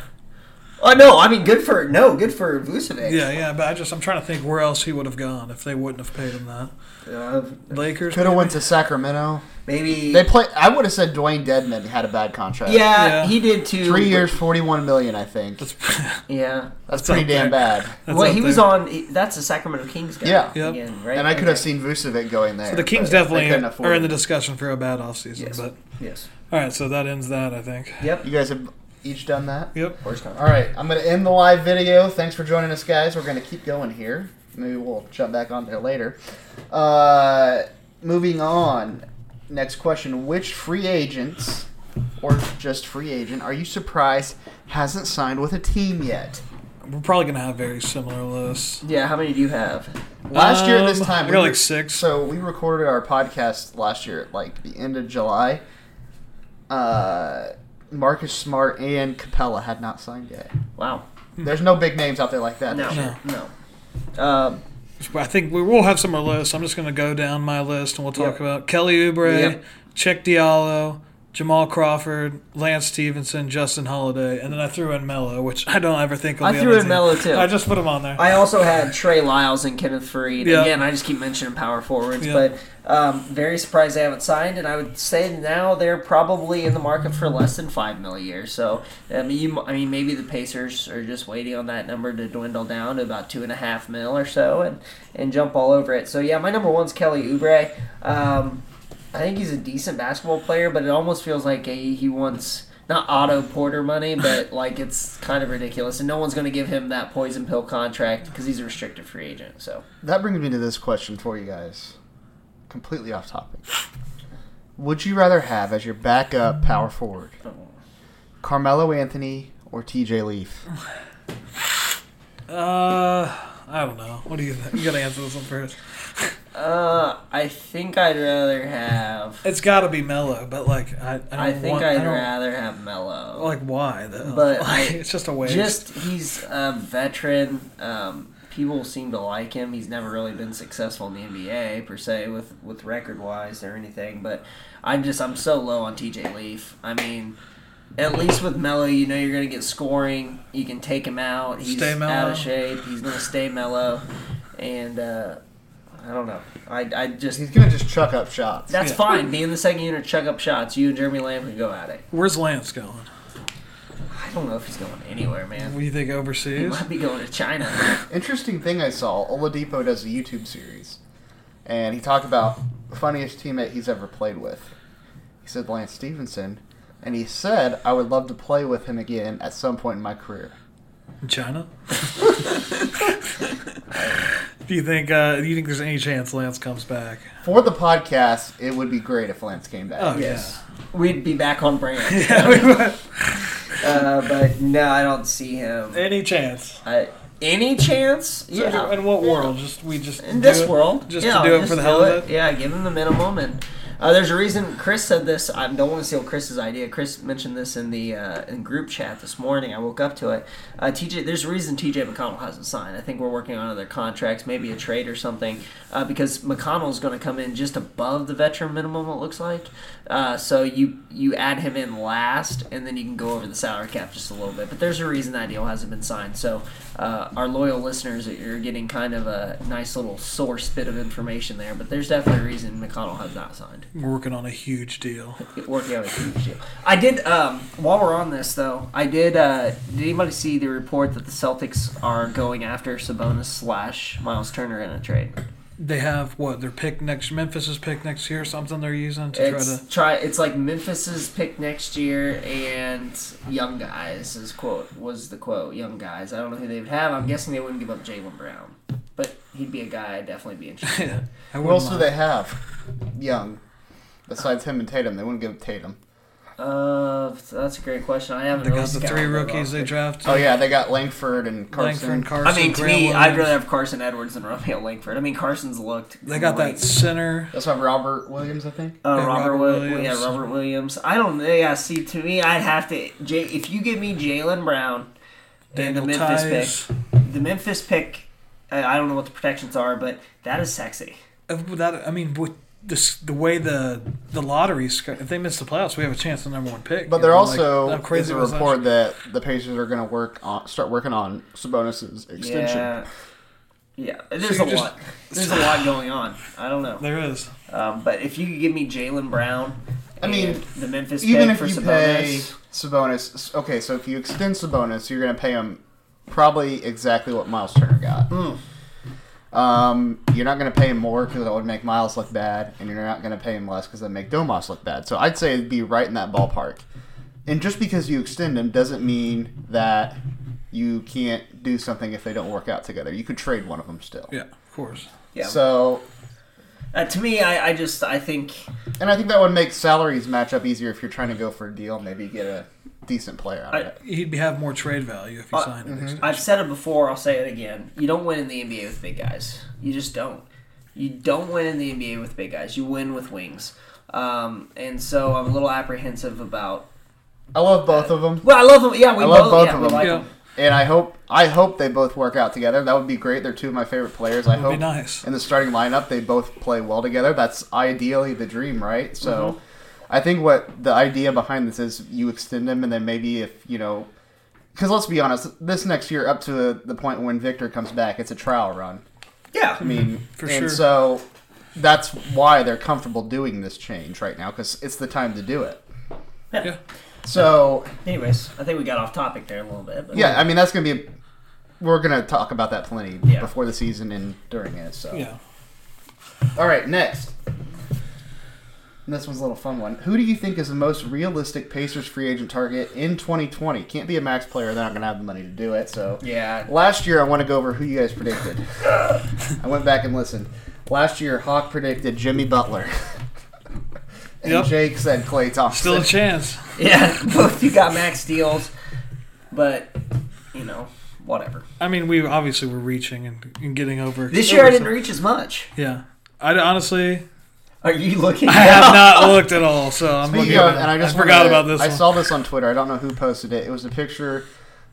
Oh no, I mean, good for no, good for Vucevic. Yeah, yeah. But I just I'm trying to think where else he would have gone if they wouldn't have paid him that. Uh, Lakers Could have went to Sacramento. maybe. They play. I would have said Dewayne Dedmon had a bad contract. yeah, Yeah. he did too. Three years, forty-one million. I think that's, Yeah. That's pretty damn there. bad. That's well, up he was on. That's the Sacramento Kings guy. Yeah. Yep. Again, right? And I could have seen Vucevic going there. So the Kings but they definitely couldn't afford are in the discussion for a bad offseason. Yes. But Yes. all right, so that ends that. I think. Yep. You guys have each done that. Yep. All right, I'm gonna end the live video. Thanks for joining us, guys. We're gonna keep going here. Maybe we'll jump back on there later. Uh, moving on. Next question: Which free agents, or just free agent, are you surprised hasn't signed with a team yet? We're probably gonna have very similar lists. Yeah. How many do you have? Last year at this Um, time, we were- like six. So we recorded our podcast last year at like the end of July. Uh, Marcus Smart and Capela had not signed yet. Wow. There's no big names out there like that. No. this year. No. Um, I think we will have similar lists. I'm just gonna go down my list and we'll talk Yep. about Kelly Oubre, Yep. Cheick Diallo, Jamal Crawford, Lance Stephenson, Justin Holiday, and then I threw in Melo, which I don't ever think will I be threw on in team. Melo, too. I just put him on there. I also had Trey Lyles and Kenneth Faried. Yeah. Again, I just keep mentioning power forwards, Yeah. but um, very surprised they haven't signed. And I would say now they're probably in the market for less than five mil a year. So I mean, you, I mean, maybe the Pacers are just waiting on that number to dwindle down to about two and a half mil or so, and and jump all over it. So yeah, my number one's Kelly Oubre. Um, I think he's a decent basketball player, but it almost feels like a, he wants not Otto Porter money, but like it's kind of ridiculous, and no one's going to give him that poison pill contract because he's a restricted free agent. So That brings me to this question for you guys. Completely off topic. Would you rather have as your backup power forward Carmelo Anthony or TJ Leaf? Uh, I don't know. What do you think? You gotta answer this one first. Uh, I think I'd rather have. It's got to be Melo, but like I, I, don't I think want, I'd I rather have Melo. like why though. But like, I- it's just a waste. Just he's a veteran. Um, people seem to like him. He's never really been successful in the NBA per se with with record wise or anything. But I'm just I'm so low on TJ Leaf. I mean. At least with Melo, you know you're gonna get scoring. You can take him out. He's out of shape. He's gonna stay mellow, and uh, I don't know. I, I just He's gonna just chuck up shots. that's Yeah. fine. Be in the second unit, chuck up shots. You and Jeremy Lamb can go at it. Where's Lance going? I don't know if he's going anywhere, man. What do you think overseas? He overseas? might be going to China. Interesting thing I saw. Oladipo does a YouTube series, and he talked about the funniest teammate he's ever played with. He said Lance Stephenson, and he said I would love to play with him again at some point in my career. In China? do you think? Uh, do you think there's any chance Lance comes back? For the podcast, it would be great if Lance came back. Oh Yes. We'd be back on brand. yeah. we would. Uh, but no, I don't see him. any chance? I, any chance? So, Yeah. In what world? Just we just In this it- world, just yeah, to do it just for the hell of it. Yeah, give him the minimum, and Uh, there's a reason Chris said this. I don't want to steal Chris's idea. Chris mentioned this in the uh, in group chat this morning. I woke up to it. Uh, TJ, there's a reason TJ McConnell hasn't signed. I think we're working on other contracts, maybe a trade or something, uh, because McConnell's going to come in just above the veteran minimum. It looks like. Uh, so you you add him in last, and then you can go over the salary cap just a little bit. But there's a reason that deal hasn't been signed. So uh, our loyal listeners, you're getting kind of a nice little source bit of information there. But there's definitely a reason McConnell has not signed. We're working on a huge deal. Working on a huge deal. I did. Um, while we're on this, though, I did. Uh, did anybody see the report that the Celtics are going after Sabonis slash Myles Turner in a trade? They have what their pick next Memphis's pick next year, something they're using to try to. try. It's like Memphis's pick next year and young guys. Is quote was the quote young guys. I don't know who they would have. I'm guessing they wouldn't give up Jaylen Brown, but he'd be a guy I'd definitely be interested in. I Who wouldn't else do they have? Young. Besides him and Tatum, they wouldn't give up Tatum. Uh, that's a great question. I haven't. They really got the three rookies they roster. drafted. Oh yeah, they got Langford and Carson. Langford and Carson. I mean, to Grant me, I'd rather have Carson Edwards than Romeo Langford. I mean, Carson's looked. They got great. that center. That's why Robert Williams, I think. Uh, Yeah, Robert, Robert Wi- Williams. Yeah, Robert Williams. I don't. Yeah, see, to me, I'd have to. J, if you give me Jaylen Brown and the Memphis Tice. pick, the Memphis pick, I don't know what the protections are, but that is sexy. Uh, That I mean, with this the way the the lotteries, if they miss the playoffs, we have a chance at the number one pick. But You there know, like, also how is crazy a was that report that the Pacers are going to work on start working on Sabonis's extension. Yeah. Yeah, there's you a just- lot. There's a lot going on. I don't know. There is. Um, but if you could give me Jaylen Brown, I mean, and the Memphis Even pick if for you Sabonis, pay Sabonis, okay, so if you extend Sabonis, you're going to pay him probably exactly what Myles Turner got. Hmm. Um, you're not going to pay him more because that would make Myles look bad, and you're not going to pay him less because that would make Domas look bad. So I'd say it'd be right in that ballpark. And just because you extend him doesn't mean that you can't do something if they don't work out together. You could trade one of them still. Yeah, of course. yeah. So, uh, to me, I, I just I think and I think that would make salaries match up easier if you're trying to go for a deal. Maybe get a decent player out of I- it. He'd be, have more trade value if he Uh, signed an mm-hmm. extension. I've said it before. I'll say it again. You don't win in the NBA with big guys. You just don't. You don't win in the NBA with big guys. You win with wings. Um, and so I'm a little apprehensive about. I love both of them. Well, I love them. Yeah, we I love both, both yeah, of them. like Yeah. them. And I hope I hope they both work out together. That would be great. They're two of my favorite players. I Would hope be nice. in the starting lineup they both play well together. That's ideally the dream, right? So Mm-hmm. I think what the idea behind this is you extend them and then maybe if, you know, because let's be honest, this next year up to the point when Victor comes back, it's a trial run. Yeah. I mean, mm-hmm. For and sure. so that's why they're comfortable doing this change right now because it's the time to do it. Yeah. So Anyways, I think we got off topic there a little bit. But yeah, I mean that's gonna be. A, we're gonna talk about that plenty Yeah. before the season and during it. So Yeah. all right, next. And this one's a little fun one. Who do you think is the most realistic Pacers free agent target in 2020? Can't be a max player; they're not gonna have the money to do it. So Yeah. Last year, I want to go over who you guys predicted. I went back and listened. Last year, Hawk predicted Jimmy Butler. and Yep. Jake said Klay Thompson. Still a chance. Yeah. Both you got max deals, but you know whatever. I mean, we obviously were reaching and, and getting over. This year I didn't reach as much. Yeah. I honestly, Are you looking? I have not looked at all, so I'm Speaking looking. of, at, and I just forgot wanna- about this. I one. saw this on Twitter. I don't know who posted it. It was a picture,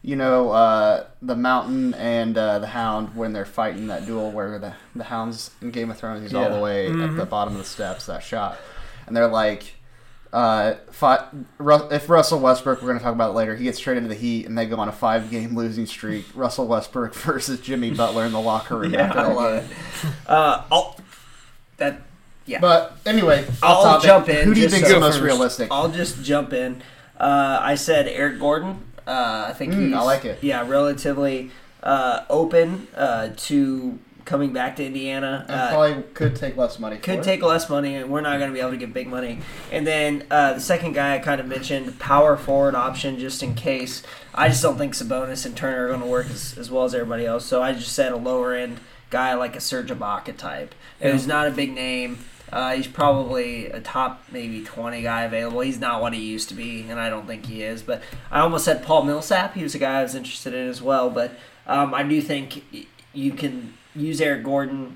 you know, uh, the Mountain and uh, the Hound when they're fighting that duel where the the Hound's in Game of Thrones. He's all the way Mm-hmm. at the bottom of the steps. That shot, and they're like. Uh, fi- Ru- if Russell Westbrook, we're going to talk about it later, he gets traded to the Heat and they go on a five game losing streak. Russell Westbrook versus Jimmy Butler in the locker room. Yeah, after I that love game. it. Uh, that yeah. But anyway, I'll topic, jump in Who do you just think so- is the most realistic? I'll just jump in. Uh, I said Eric Gordon. Uh, I think Mm, he's I like it. Yeah, relatively uh, open uh, to coming back to Indiana. And Uh, probably could take less money. for could it. take less money, and we're not going to be able to get big money. And then uh, the second guy I kind of mentioned, power forward option, just in case. I just don't think Sabonis and Turner are going to work as, as well as everybody else. So I just said a lower end guy like a Serge Ibaka type, who's not a big name. Uh, he's probably a top maybe 20 guy available. He's not what he used to be, and I don't think he is. But I almost said Paul Millsap. He was a guy I was interested in as well. But um, I do think you can use Eric Gordon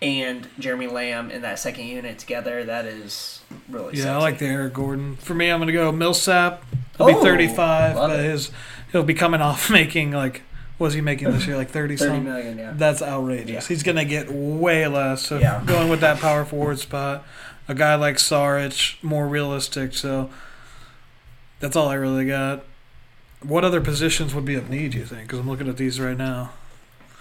and Jeremy Lamb in that second unit together, that is really Yeah, sexy. I like the Eric Gordon. For me, I'm gonna go Millsap. He'll be Oh, 35, but it. his he'll be coming off making like was he making this year? Like 30 30 something. million, yeah. That's outrageous. Yeah. He's gonna get way less. So Yeah. going with that power forward spot, a guy like Saric, more realistic. So that's all I really got. What other positions would be of need? You think? Because I'm looking at these right now.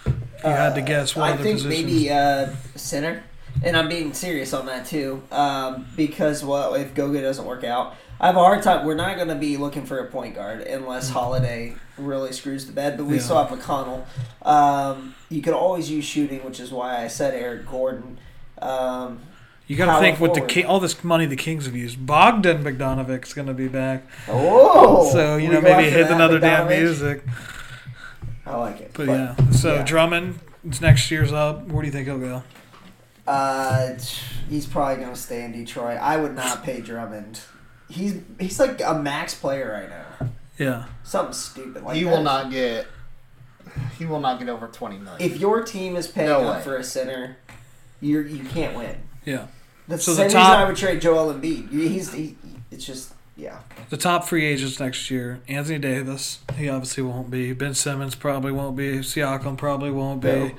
If you had to guess, what Uh, I other think positions? maybe uh, center, and I'm being serious on that too, um, because well, if Goga doesn't work out, I have a hard time. We're not going to be looking for a point guard unless Holiday really screws the bed. But we. Yeah. still have McConnell. Um, you could always use shooting, which is why I said Eric Gordon. Um, You got to think with the. King, all this money the Kings have used. Bogdan Bogdanovic's going to be back. Oh, so you know maybe hit another damn music. I like it. But, yeah, so yeah. Drummond, it's next year's up. Where do you think he'll go? Uh, he's probably going to stay in Detroit. I would not pay Drummond. He's he's like a max player right now. Yeah, Something stupid like he that. will not get. He will not get over twenty million. If your team is paying No up way. for a center, you you can't win. yeah. That's So the the same reason top- I would trade Joel Embiid. He's he, it's just yeah. The top free agents next year: Anthony Davis. He obviously won't be. Ben Simmons probably won't be. Siakam probably won't be. No.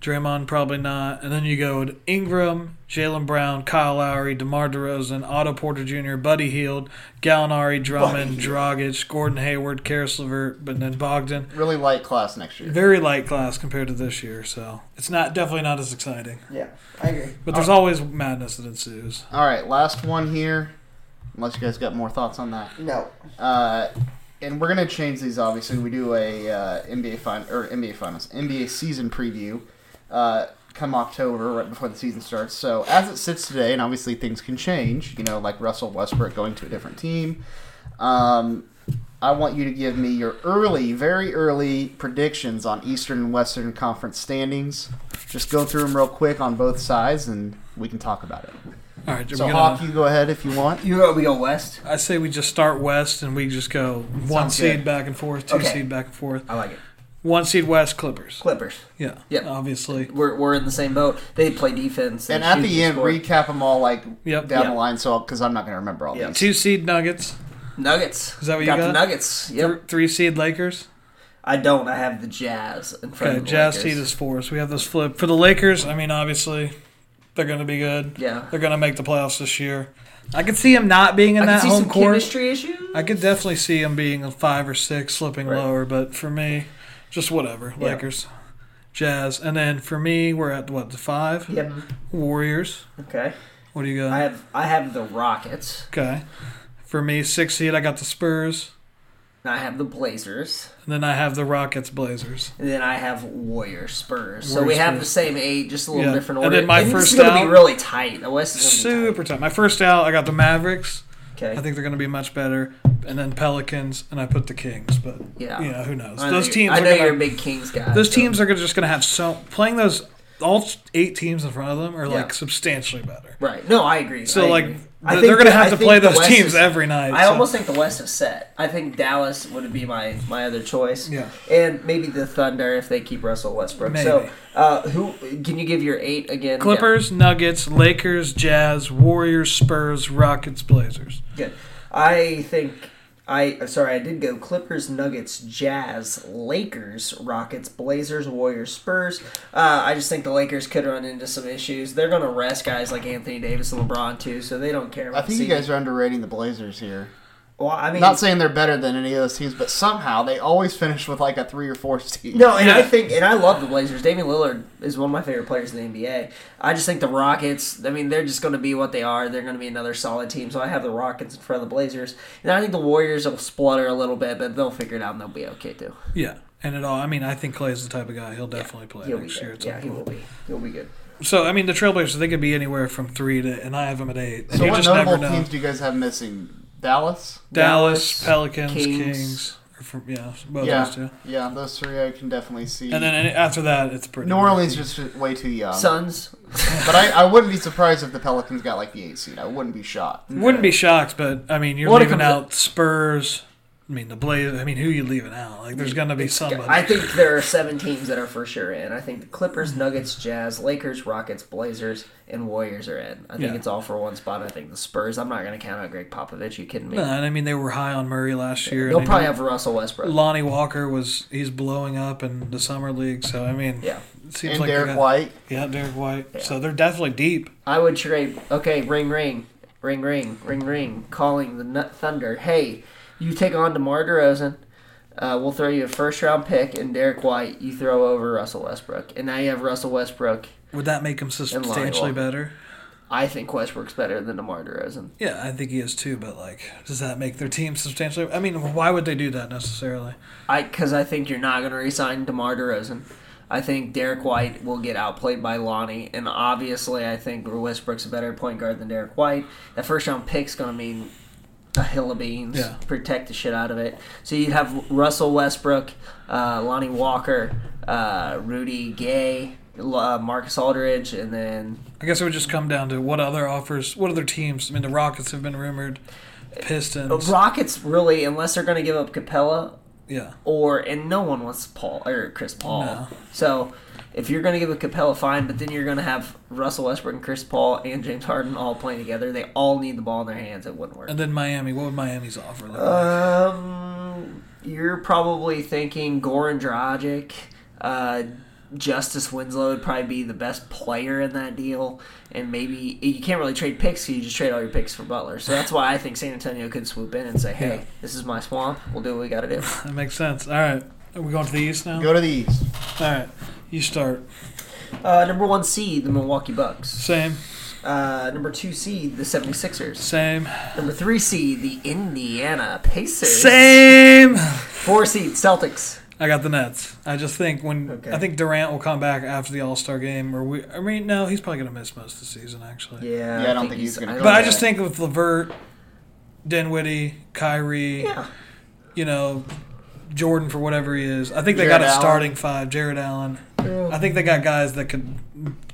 Draymond probably not. And then you go to Ingram, Jaylen Brown, Kyle Lowry, DeMar DeRozan, Otto Porter Jr., Buddy Hield, Gallinari, Drummond, Buddy Dragic, Gordon Hayward, Caris LeVert, but then Bogdan. really light class next year. Very light class compared to this year, so it's not definitely not as exciting. Yeah, I agree. But there's always madness that ensues. All right, last one here. Unless you guys got more thoughts on that. No. Uh, and we're gonna change these. Obviously, we do a uh, NBA fin or NBA finals, NBA season preview. Uh, come October, right before the season starts. So as it sits today, and obviously things can change. You know, like Russell Westbrook going to a different team. Um, I want you to give me your early, very early predictions on Eastern and Western Conference standings. Just go through them real quick on both sides, and we can talk about it. All right, So Hawk, gonna, you go ahead if you want. You go. We go west. I say we just start west and we just go one Sounds seed good. back and forth, two Okay. seed back and forth. I like it. One seed west Clippers. Clippers. Yeah, Yeah. obviously. We're, we're in the same boat. They play defense. And at the end, score. recap them all like Yep. down Yeah. the line, so because I'm not going to remember all Yeah. these. Two seed Nuggets. Nuggets. Is that what you got? got? the Nuggets. Yep. Th- three seed Lakers. I don't. I have the Jazz in front Okay, of the Jazz Lakers. seed is four. So we have this flip for the Lakers. I mean, obviously, they're going to be good. Yeah. they're going to make the playoffs this year. I could see him not being in I that see home some court. chemistry issues. I could definitely see him being a five or six, slipping Right. lower. But for me, just whatever. Yeah. Lakers, Jazz, and then for me, we're at what the five Yep. Warriors. Okay. What do you got? I have I have the Rockets. okay, for me, six seed. I got the Spurs, And I have the Blazers. and then I have the Rockets, Blazers. And then I have Warriors, Spurs. so we have Spurs. the same eight, just a little Yeah. different order. And then my first is going to be out- really tight. The West is going to be Super tight. My first out, I got the Mavericks. Tight. Okay. I think they're going to be much better, and then Pelicans, and I put the Kings. But Yeah. you know who knows? I Those you're- teams I are know gonna, you're a big Kings guy. Those so- teams are just going to have so playing those all eight teams in front of them are like Yeah. substantially better. Right. No, I agree. So I like agree. th- they're going to have I to play those West teams is- every night. I so- almost think the West is set. I think Dallas would be my my other choice. Yeah. And maybe the Thunder if they keep Russell Westbrook. Maybe. So, uh, who can you give your eight again? Clippers, Nuggets, Lakers, Jazz, Warriors, Spurs, Rockets, Blazers. Good. I think I sorry I did go Clippers, Nuggets, Jazz, Lakers, Rockets, Blazers, Warriors, Spurs. Uh, I just think the Lakers could run into some issues. They're going to rest guys like Anthony Davis and LeBron too, so they don't care. I think you guys are underrating the Blazers here. Well, I mean, Not saying they're better than any of those teams, but somehow they always finish with like a three or four seed. No, and I think, and I love the Blazers. Damian Lillard is one of my favorite players in the NBA. I just think the Rockets. I mean, they're just going to be what they are. They're going to be another solid team. So I have the Rockets in front of the Blazers, and I think the Warriors will splutter a little bit, but they'll figure it out and they'll be okay too. Yeah, and it all. I mean, I think Klay's the type of guy he'll definitely play He'll be next year. good. Yeah, he will be. He'll be good. So I mean, the Trailblazers they could be anywhere from three to, and I have them at eight. And So you what just never notable know. teams do you guys have missing? Dallas. Dallas, Dallas, Pelicans, Kings, Kings. from yeah, both yeah, those two. yeah, those three I can definitely see. And then any- after that, it's pretty. New Orleans is just way too young. Suns. but I, I wouldn't be surprised if the Pelicans got like the eight seed. I wouldn't be shocked. wouldn't be shocked, but I mean, you're Well, it leaving out Spurs, I mean, the Blaze. I mean, who you leaving out? Like, there's gonna be somebody. I think there are seven teams that are for sure in. I think the Clippers, Nuggets, Jazz, Lakers, Rockets, Blazers, and Warriors are in. I think Yeah. it's all for one spot. I think the Spurs. I'm not going to count out Gregg Popovich. You kidding me? No, and I mean they were high on Murray last year. They'll and they probably know have Russell Westbrook. Lonnie Walker was he's blowing up in the summer league. So I mean, Yeah. it seems And like they Derrick got- White. Yeah, Derrick White. So they're definitely deep. I would trade. Okay, ring, ring, ring, ring, ring, ring. Calling the Thunder. Hey, you take on DeMar DeRozan. Uh, we'll throw you a first round pick and Derrick White. You throw over Russell Westbrook, and now you have Russell Westbrook. Would that make him substantially better? I think Westbrook's better than DeMar DeRozan. Yeah, I think he is too. But like, does that make their team substantially? I mean, why would they do that necessarily? I because I think you're not going to resign DeMar DeRozan. I think Derrick White will get outplayed by Lonnie, and obviously I think Westbrook's a better point guard than Derrick White. That first round pick's going to mean a hill of beans. Yeah. Protect the shit out of it. So you'd have Russell Westbrook, uh, Lonnie Walker, uh, Rudy Gay, uh, Marcus Aldridge, and then I guess it would just come down to what other offers, what other teams. I mean, the Rockets have been rumored, Pistons. Rockets really, unless they're going to give up Capela, Yeah, or and no one wants Paul or Chris Paul. No. So if you're going to give a Capela, fine, but then you're going to have Russell Westbrook and Chris Paul and James Harden all playing together. They all need the ball in their hands. It wouldn't work. and then Miami. What would Miami's offer look like? Um, you're probably thinking Goran Dragic. Uh, Justice Winslow would probably be the best player in that deal, and maybe you can't really trade picks. So you just trade all your picks for Butler. So that's why I think San Antonio could swoop in and say, "Hey, Yeah. this is my swamp. We'll do what we got to do." That makes sense. All right, are we going to the East now? Go to the East. All right, you start. Uh, number one seed, the Milwaukee Bucks. Same, Uh, number two seed, the 76ers. same, Number three seed, the Indiana Pacers. same. Four seed, Celtics. I got the Nets. I just think when Okay. I think Durant will come back after the All Star game, or we. I mean, no, he's probably going to miss most of the season actually. Yeah, Yeah, I don't think he's gonna I come But I just think with Levert, Dinwiddie, Kyrie, Yeah. you know, Jordan for whatever he is. I think they Jared got a Allen. starting five. Jarrett Allen. I think they got guys that could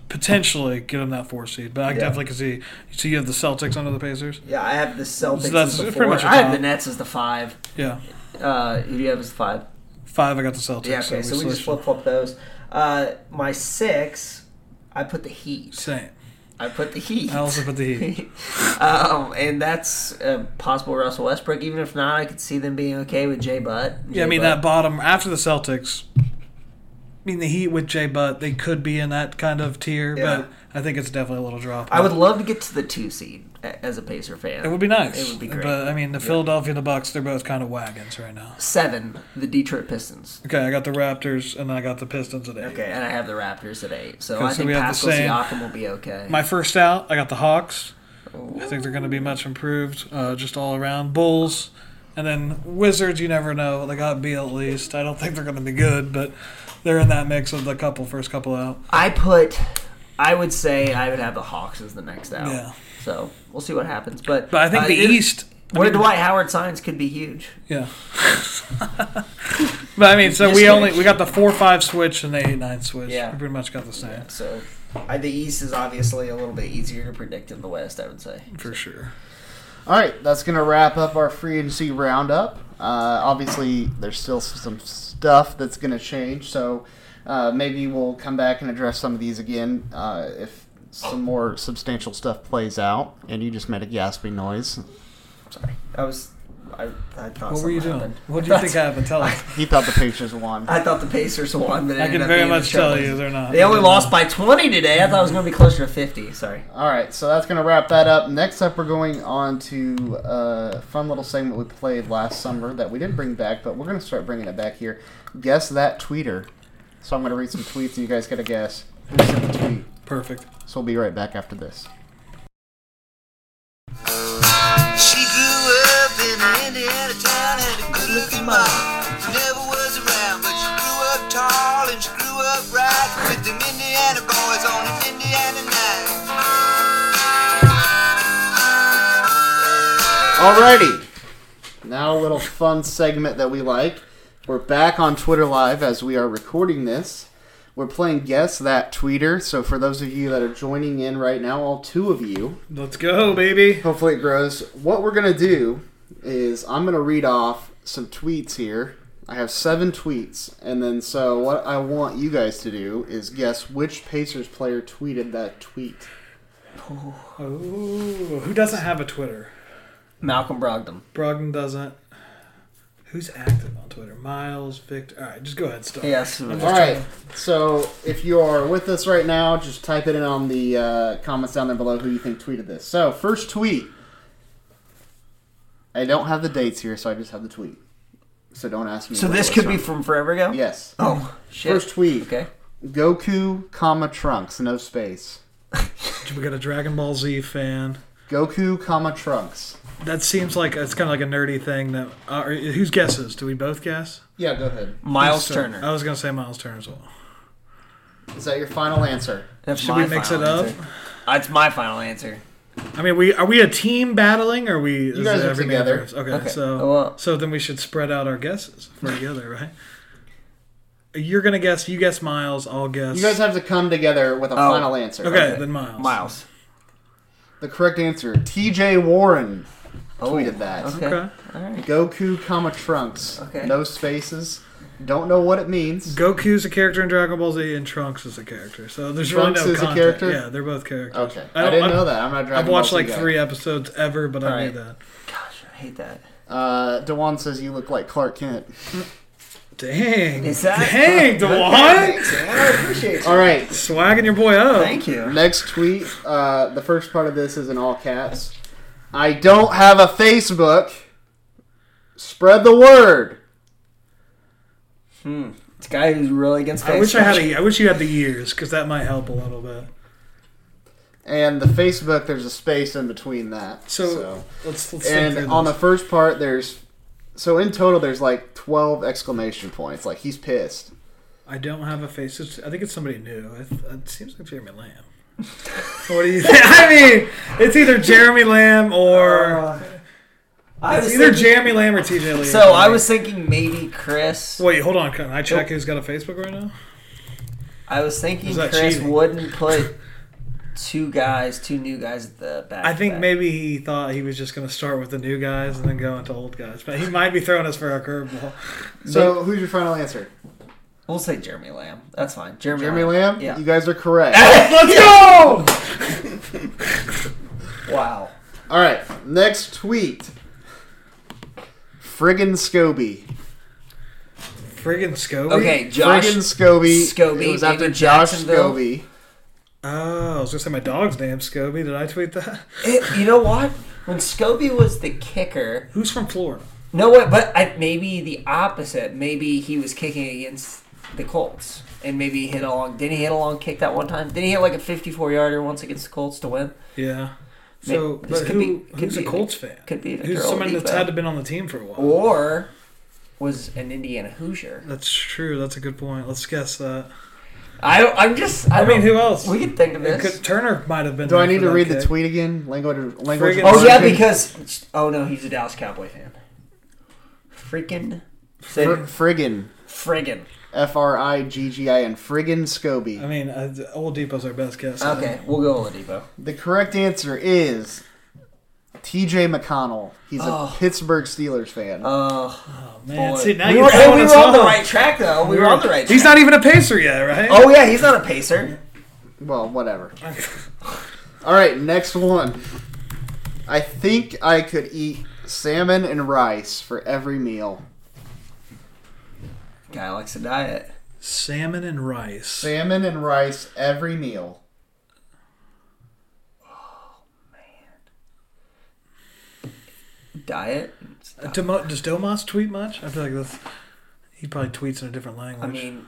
potentially get them that four seed. But I Yeah. definitely could see. So you have the Celtics under the Pacers. Yeah, I have the Celtics So that's as the pretty four. much a I have the Nets as the five. Yeah, Uh, who do you have as the five? five. I got the Celtics. Yeah, okay, so we just flip flop those. Uh, my six, I put the Heat. Same. I put the Heat. I also put the Heat. um, and that's a possible Russell Westbrook. Even if not, I could see them being okay with Jay Butt. Yeah, I mean Butt. that bottom after the Celtics. I mean the Heat with Jay Butt, they could be in that kind of tier, Yeah. but I think it's definitely a little drop. I would love to get to the two seed as a Pacer fan. It would be nice. It would be great. But I mean, the Philadelphia and the Bucks, they're both kind of wagons right now. Seven, the Detroit Pistons. Okay, I got the Raptors and then I got the Pistons at eight. Okay, and I have the Raptors at eight. So I so think we Pascal same. Siakam will be okay. My first out, I got the Hawks. I think they're going to be much improved, uh, just all around. Bulls, and then Wizards. You never know. They got B at least. I don't think they're going to be good, but they're in that mix of the couple first couple out. I put, I would say I would have the Hawks as the next out. Yeah. So we'll see what happens. But But I think uh, the it- East. I Where mean, Dwight Howard signs could be huge. Yeah. but I mean, so Just we kidding. only we got the four five switch and the eight nine switch. Yeah. We pretty much got the same So I, the East is obviously a little bit easier to predict than the West. I would say. for sure. All right, that's going to wrap up our free agency roundup. Uh, obviously, there's still some stuff that's going to change, so uh, maybe we'll come back and address some of these again uh, if some more substantial stuff plays out. And you just made a gasping noise. Sorry, I was. I, I thought. What were you something doing? happened. What do you think happened? Tell us. He thought the Pacers won. I thought the Pacers won, but it I ended can up very being the much tell Trailblazers. you they're not. They only They're lost not. by 20 today. I thought it was going to be closer to 50. Sorry. All right, so that's going to wrap that up. Next up, we're going on to uh, a fun little segment we played last summer that we didn't bring back, but we're going to start bringing it back here. Guess that tweeter. So I'm going to read some tweets, and you guys got to guess who sent the tweet. Perfect. So we'll be right back after this. In an Indiana town, had a good looking mom. Who never was around, but she grew up tall and she grew up right with them Indiana boys on an Indiana night. Alrighty. Now a little fun segment that we like. We're back on Twitter Live as we are recording this. We're playing Guess That Tweeter. So for those of you that are joining in right now, all two of you, Let's go, baby. hopefully it grows. What we're gonna do is I'm gonna read off some tweets here. I have seven tweets, and then so what I want you guys to do is guess which Pacers player tweeted that tweet. Oh, who doesn't have a Twitter? Malcolm Brogdon. Brogdon doesn't. Who's active on Twitter? Myles, Victor. All right, just go ahead. Start. Yes. I'm just All trying right. So if you are with us right now, just type it in on the uh, comments down there below who you think tweeted this. So first tweet. I don't have the dates here, so I just have the tweet. So don't ask me. So this could was be from forever ago. Yes. Oh shit. First tweet. Okay. Goku, comma Trunks, no space. We got a Dragon Ball Z fan. Goku, comma Trunks. That seems like it's kind of like a nerdy thing. That uh, or- whose guesses? Do we both guess? Yeah, go ahead. Myles So- Turner. I was gonna say Myles Turner as well. Is that your final answer? That's Should my we mix final it up? answer. That's my final answer. I mean, we are we a team battling, or we? is guys are together. Okay, Okay. so Oh, well. so then we should spread out our guesses if we're together, right? You're gonna guess. You guess Myles. I'll guess. You guys have to come together with a Oh. final answer. okay, then Myles. Myles. The correct answer, T.J. Warren tweeted Oh, that. Okay. Okay. All right. Goku, comma Trunks. Okay. No spaces. Don't know what it means. Goku's a character in Dragon Ball Z, and Trunks is a character. So there's Trunks really no is a character? Yeah, they're both characters. Okay. I I, didn't I've- know that. I'm not Dragon I've watched Ball Z like guy. three episodes ever, but I Alright. knew that. Gosh, I hate that. Uh, Dewan says you look like Clark Kent. Dang. Is that- Dang, Dewan. Thanks, man. I appreciate you. All right. Swagging your boy up. Thank you. Next tweet. Uh, the first part of this is in all caps. I don't have a Facebook. Spread the word. Hmm. It's a guy who's really against Facebook. I wish I had a. I wish you had the years because that might help a little bit. And the Facebook, there's a space in between that. So, let's let's think and through on the first part, there's so in total, there's like 12 exclamation points. Like he's pissed. I don't have a face. It's, I think it's somebody new. It, it seems like Jeremy Lamb. what do you think? I mean, it's either Jeremy Lamb or Uh, I it's was either thinking- Jeremy Lamb or TJ Lee. So I was thinking maybe Chris. Wait, hold on. Can I check who's got a Facebook right now? I was thinking Is that Chris cheating? wouldn't put two guys, two new guys at the back. I think back. maybe he thought he was just going to start with the new guys and then go into old guys, but he might be throwing us for a curveball. So who's your final answer? we'll say Jeremy Lamb. That's fine. Jeremy, Jeremy Lamb. Yeah. You guys are correct. Let's go! Wow. All right. Next tweet. Friggin' Scobee. Friggin' Scobee. Okay, Josh. Friggin' Scobee. Scobee, It was after David Josh Jacksonville. Scobee. Oh, I was going to say my dog's name, Scobie. Did I tweet that? It- you know what? When Scobee was the kicker, Who's from Florida? no what? But I, maybe the opposite. Maybe he was kicking against the Colts, and maybe he hit a long. Didn't he hit a long kick that one time? Didn't he hit like a fifty-four yarder once against the Colts to win? Yeah. May- So, this but could who, be- could who's be a a- Colts fan? could be a Who's someone that's had to been on the team for a while? Or was an Indiana Hoosier? That's true. That's a good point. Let's guess that. I I'm just. I, I, mean, who else? We could think of this. could, Turner might have been. Do I need to that read the tweet again? Language. Language. Friggin' Oh yeah, because oh no, he's a Dallas Cowboy fan. Freaking. Say Fr- friggin'. friggin. F R I G G I N. Friggin' Scobee. I mean, uh, Oladipo's our best guess. Okay, we'll go Oladipo. The correct answer is T.J. McConnell. He's a Oh. Pittsburgh Steelers fan. Oh, Oh, man. boy. See, now we you're were, hey, throwing we us were on the off. right track though. We were on the right. Track. He's not even a pacer yet, right? Oh yeah, he's not a pacer. well, whatever. All right, next one. I think I could eat salmon and rice for every meal. Guy likes to diet. Salmon and rice. Salmon and rice every meal. Oh man. Diet. Uh, Demo- does Domas tweet much? I feel like that's. He probably tweets in a different language. I mean,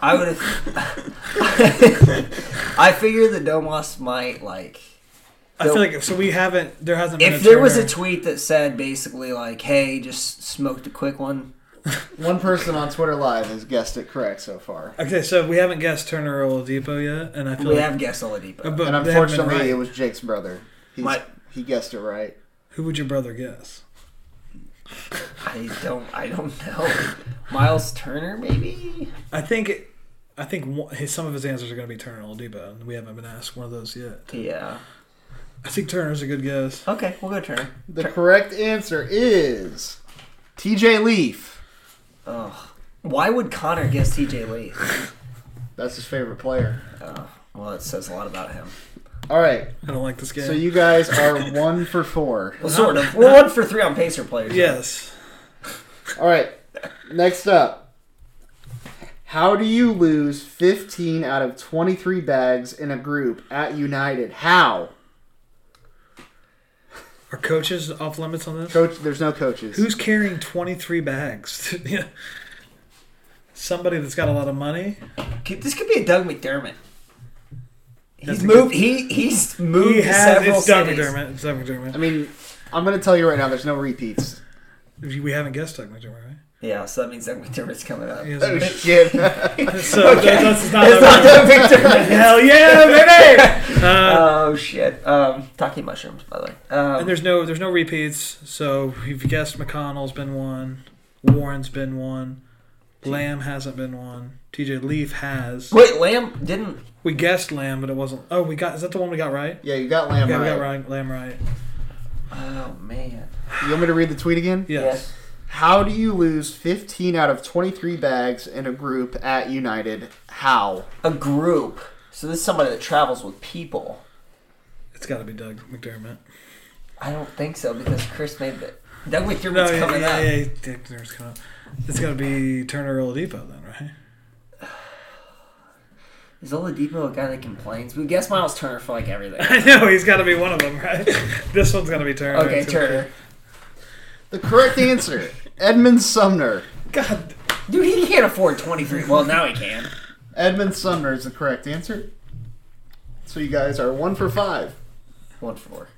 I would have. I figure the Domas might like. I feel like so we haven't. There hasn't been. If a there was a tweet that said basically like, "Hey, just smoked a quick one," One person on Twitter Live has guessed it correct so far. Okay, so we haven't guessed Turner or Oladipo yet, and I feel we like have guessed Oladipo. Uh, but and they unfortunately, right. it was Jake's brother. He's, My- he guessed it right. Who would your brother guess? I don't. I don't know. Myles Turner, maybe. I think. I think his, some of his answers are going to be Turner or Oladipo, and we haven't been asked one of those yet. Yeah. I think Turner's a good guess. Okay, we'll go Turner. The correct answer is TJ Leaf. Oh, why would Connor guess TJ Leaf? That's his favorite player. Oh, well, it says a lot about him. All right. I don't like this game. So you guys are one for four. Well, sort of. We're one for three on Pacer players. Yes. All right. Next up. How do you lose 15 out of 23 bags in a group at United? How? Are coaches off limits on this? Coach, there's no coaches. Who's carrying 23 bags? Somebody that's got a lot of money. This could be a Doug McDermott. He's a moved. good- He he's moved He to has. several It's Doug cities. McDermott. It's Doug McDermott. I mean, I'm going to tell you right now, there's no repeats. We haven't guessed Doug McDermott, right? Yeah, so that means Doug McDermott's coming up. He Oh, hasn't been- shit. So Okay. that's not It's not Doug McDermott. Hell yeah, baby! Uh, oh shit. Um, talking mushrooms, by the way. Um, and there's no there's no repeats. So you've guessed McConnell's been one, Warren's been one, Lamb hasn't been one, TJ Leaf has. wait, Lamb didn't. We guessed Lamb, but it wasn't. Oh, we got. Is that the one we got right? Yeah, you got Lamb yeah, right. we got right, Lamb right. Oh man. You want me to read the tweet again? Yes. How do you lose 15 out of 23 bags in a group at United? How? A group. So this is somebody that travels with people. It's got to be Doug McDermott. I don't think so because Chris made the. Doug No, McDermott's yeah, coming yeah, up. yeah, yeah, Dick Nurse coming up. It's got to be Turner Oladipo then, right? Is Oladipo a guy that complains? We guess Myles Turner for like everything. I know he's got to be one of them, right? this one's gonna be Turner. Okay, It's gonna be- Turner. The correct answer Edmond Sumner. God, Dude, he can't afford 23. Well, now he can. Edmond Sumner is the correct answer. So you guys are one for five. One four.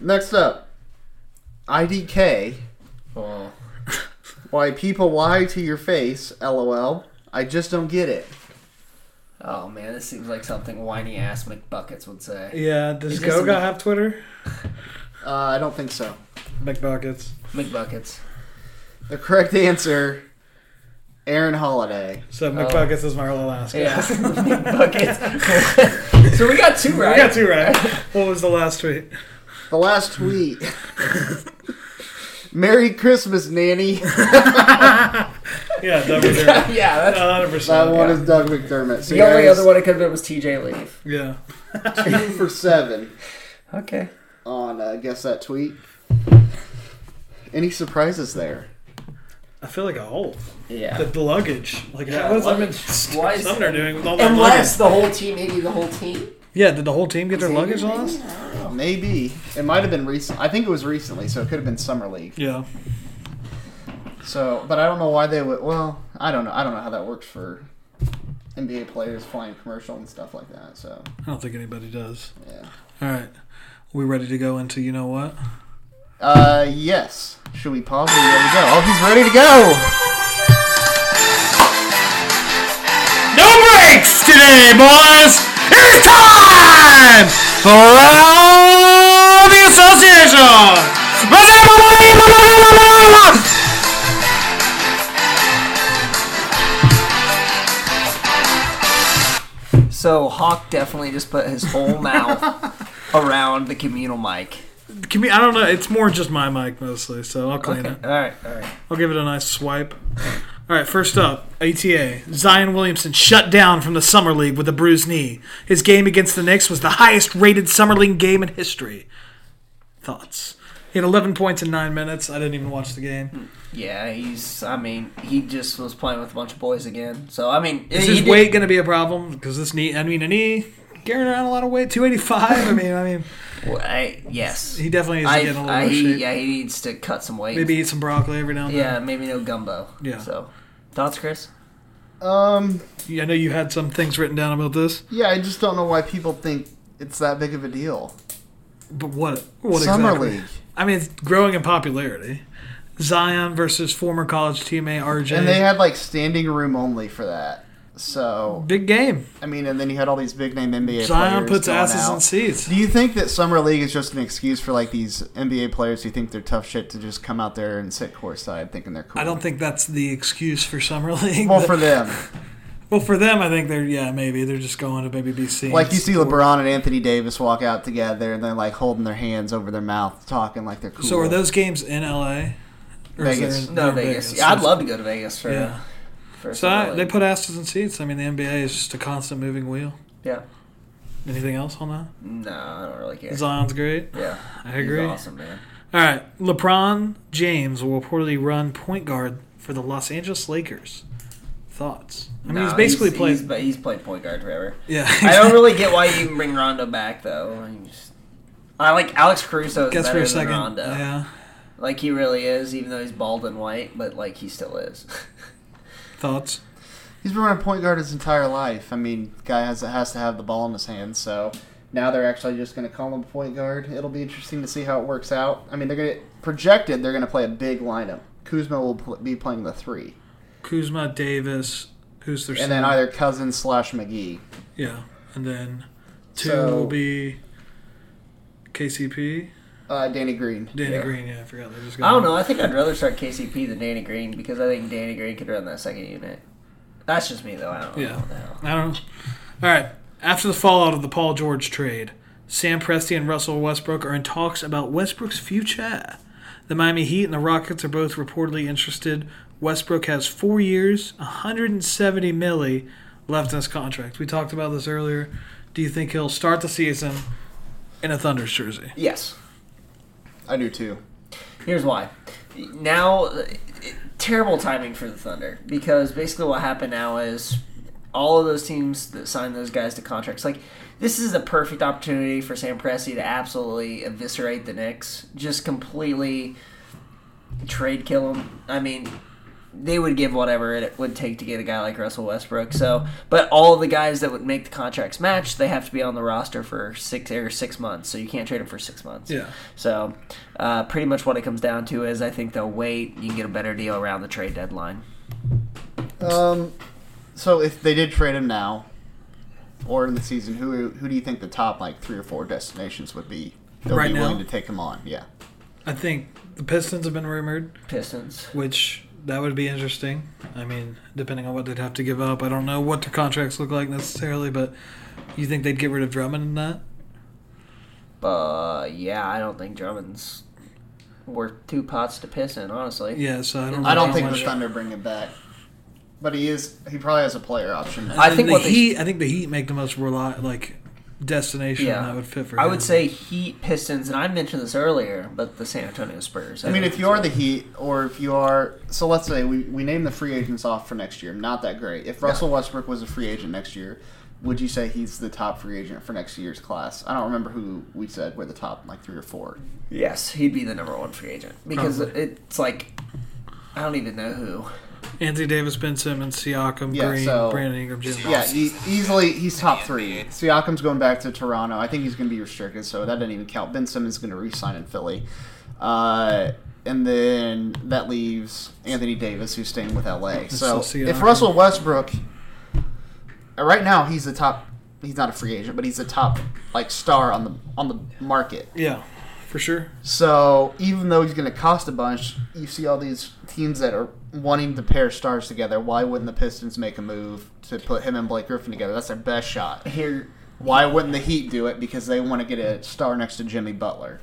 Next up IDK. Oh. Why people lie to your face, lol. I just don't get it. Oh man, this seems like something whiny ass McBuckets would say. Yeah, does Is Goga have Twitter? Uh, I don't think so. McBuckets. McBuckets. The correct answer Aaron Holiday. So McBuckets is my last Yeah, guess. McBuckets. so we got two right. We got two right. What was the last tweet? The last tweet. Merry Christmas, Nanny. Yeah, Doug McDermott. yeah, that's 100%. That percent. one is Doug McDermott. So the only guys, other one it could have been was TJ Leaf. Yeah. two for seven Okay. on uh, guess that tweet. Any surprises there? I feel like a hole. Yeah. The, the luggage. Like, Yeah, how is luggage. Edmond Why is Sumner doing with all that Unless luggage? the whole team, maybe the whole team. Yeah, did the whole team get their luggage lost? Maybe it might have been recent. I think it was recently, so it could have been summer league. Yeah. So, but I don't know why they would. Well, I don't know. I don't know how that works for NBA players flying commercial and stuff like that. So, I don't think anybody does. yeah. All right. We ready to go into you know what? Uh, yes. Should we pause? Or are you ready to go? Oh, he's ready to go. No breaks today, boys! It's time for all the association! So Hawk definitely just put his whole mouth around the communal mic. Can we, I don't know. It's more just my mic mostly, so I'll clean Okay. it. All right. All right. I'll give it a nice swipe. All right, first up, ATA. Zion Williamson shut down from the Summer League with a bruised knee. His game against the Knicks was the highest rated Summer League game in history. Thoughts? He had 11 points in nine minutes. I didn't even watch the game. Yeah, he's. I mean, he just was playing with a bunch of boys again. So I mean, Is his weight going to be a problem? Because this knee, I mean, a knee carrying around a lot of weight, 285. I mean, I mean, Well, I, yes, he definitely needs to I, get a little I, more he, shape. yeah, he needs to cut some weight. Maybe eat some broccoli every now and Yeah, then. maybe no gumbo. Yeah. So, thoughts, Chris? Um, Yeah, I know you had some things written down about this, yeah, I just don't know why people think it's that big of a deal. but what? What Summer exactly? league, I mean, it's growing in popularity. Zion versus former college teammate RJ. and they had like standing room only for that. So, big game. I mean, and then you had all these big name NBA Zion players puts going asses out. in seats. Do you think that summer league is just an excuse for like these NBA players who think they're tough shit to just come out there and sit courtside thinking they're cool? I don't think that's the excuse for summer league. Well, for them, well, for them, I think they're yeah maybe they're just going to maybe be seen. like you see LeBron and Anthony Davis walk out together and they're like holding their hands over their mouth, talking like they're cool. So are those games in LA? Or Vegas. there- No, Vegas. Vegas. Yeah, I'd love to go to Vegas for. Yeah. For So I, they put asses in seats. I mean, the NBA is just a constant moving wheel. Yeah. Anything else on that? No, I don't really care. Zion's great. Yeah, I He's agree. awesome, man. All right, LeBron James will reportedly run point guard for the Los Angeles Lakers. Thoughts? I mean, No, he's basically he's, played. He's, but he's played point guard forever. Yeah, I don't really get why you even bring Rondo back though. I, just- I like Alex Caruso Guess for a second. Rondo. Yeah. Like he really is, even though he's bald and white, but like he still is. Thoughts? He's been running point guard his entire life. I mean, guy has has to have the ball in his hands. So now they're actually just going to call him a point guard. It'll be interesting to see how it works out. I mean, they're going to projected they're going to play a big lineup. Kuzma will pl- be playing the three, Kuzma, Davis, who's their and then either Cousins slash McGee. Yeah, and then two So- will be KCP, Uh, Danny Green. Danny Yeah. Green. Yeah, I forgot they just I don't him. know. I think I'd rather start KCP than Danny Green because I think Danny Green could run that second unit. That's just me though. I don't. Yeah, what the hell. I don't know. All right. After the fallout of the Paul George trade, Sam Presti and Russell Westbrook are in talks about Westbrook's future. The Miami Heat and the Rockets are both reportedly interested. Westbrook has four years, 170 milli left in his contract. We talked about this earlier. Do you think he'll start the season in a Thunder's jersey? Yes. I do too. Here's why. Now, terrible timing for the Thunder because basically what happened now is all of those teams that signed those guys to contracts, like this is a perfect opportunity for Sam Presti to absolutely eviscerate the Knicks, just completely trade kill them. I mean, they would give whatever it would take to get a guy like Russell Westbrook. So, but all the guys that would make the contracts match, they have to be on the roster for six or six months. So you can't trade them for six months. Yeah. So, uh, pretty much what it comes down to is I think they'll wait. You can get a better deal around the trade deadline. Um, so if they did trade him now, or in the season, who who do you think the top like three or four destinations would be? They'll Right be now? willing to take him on. Yeah. I think the Pistons have been rumored, Pistons. which that would be interesting. I mean, depending on what they'd have to give up, I don't know what their contracts look like necessarily, but you think they'd get rid of Drummond in that? Uh, yeah, I don't think Drummond's worth two pots to piss in, honestly. Yeah, so I don't. I don't think the Thunder bring him back, but he is. He probably has a player option. I think the what they- Heat. I think the Heat make the most rely like destination Yeah, that would fit for. I him. would say Heat, Pistons, and I mentioned this earlier, but the San Antonio Spurs. I mean, if you are the Heat, or if you are, so let's say we, we name the free agents off for next year. Not that great. If Russell Westbrook was a free agent next year, would you say he's the top free agent for next year's class? I don't remember who we said were the top like three or four. yes, he'd be the number one free agent because Probably. it's like I don't even know who. Anthony Davis, Ben Simmons, Siakam, Yeah, Green, so- Brandon Ingram, Jim. Yeah, e- easily he's top three. Siakam's going back to Toronto. I think he's going to be restricted, so that doesn't even count. Ben Simmons is going to re-sign in Philly, uh, and then that leaves Anthony Davis, who's staying with LA. So So if Russell Westbrook, right now he's the top. He's not a free agent, but he's the top like star on the on the market. Yeah, for sure. So even though he's going to cost a bunch, you see all these teams that are wanting to pair stars together. Why wouldn't the Pistons make a move to put him and Blake Griffin together? That's their best shot. Here, Why wouldn't the Heat do it? Because they want to get a star next to Jimmy Butler.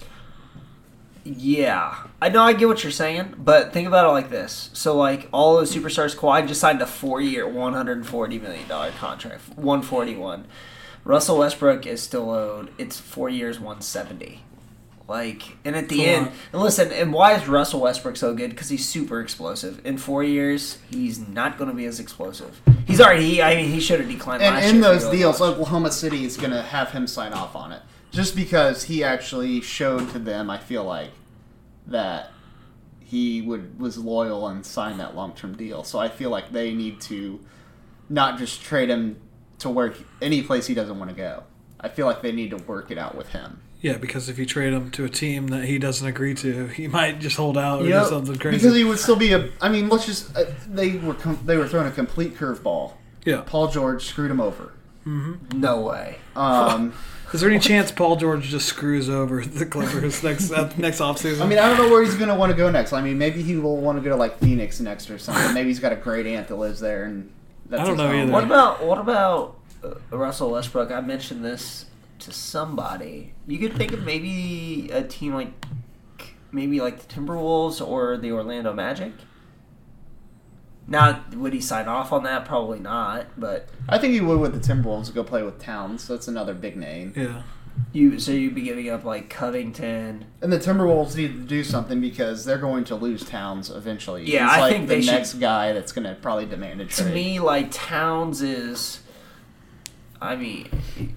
Yeah, I know I get what you're saying, but think about it like this. So, like all those superstars, Kawhi just signed a four-year, one hundred and forty million dollar contract, one forty-one. Russell Westbrook is still owed. It's four years, one seventy. Like, and at the Come end, on. and listen, and why is Russell Westbrook so good? Because he's super explosive. In four years, he's not going to be as explosive. He's already. He, I mean, he should have declined. And last in year if he those deals. Oklahoma City is going to have him sign off on it. Just because he actually showed to them, I feel like, that he would was loyal and signed that long term deal. So I feel like they need to not just trade him to work any place he doesn't want to go. I feel like they need to work it out with him. Yeah, because if you trade him to a team that he doesn't agree to, he might just hold out or You do something crazy. Because he would still be a. I mean, let's just. Uh, they were com- they were throwing a complete curveball. Yeah. Paul George screwed him over. no way. Um, Is there any chance Paul George just screws over the Clippers next uh, next offseason? I mean, I don't know where he's going to want to go next. I mean, maybe he will want to go to like Phoenix next or something. Maybe he's got a great aunt that lives there, and that's I don't know home. either. What about what about uh, Russell Westbrook? I mentioned this to somebody. You could think of maybe a team like maybe like the Timberwolves or the Orlando Magic. Now, would he sign off on that? Probably not. But I think he would with the Timberwolves to go play with Towns. That's another big name. Yeah. you so you'd be giving up like Covington. And the Timberwolves need to do something because they're going to lose Towns eventually. Yeah, He's I like think the they should- next guy that's going to probably demand a trade. To me, like Towns is. I mean,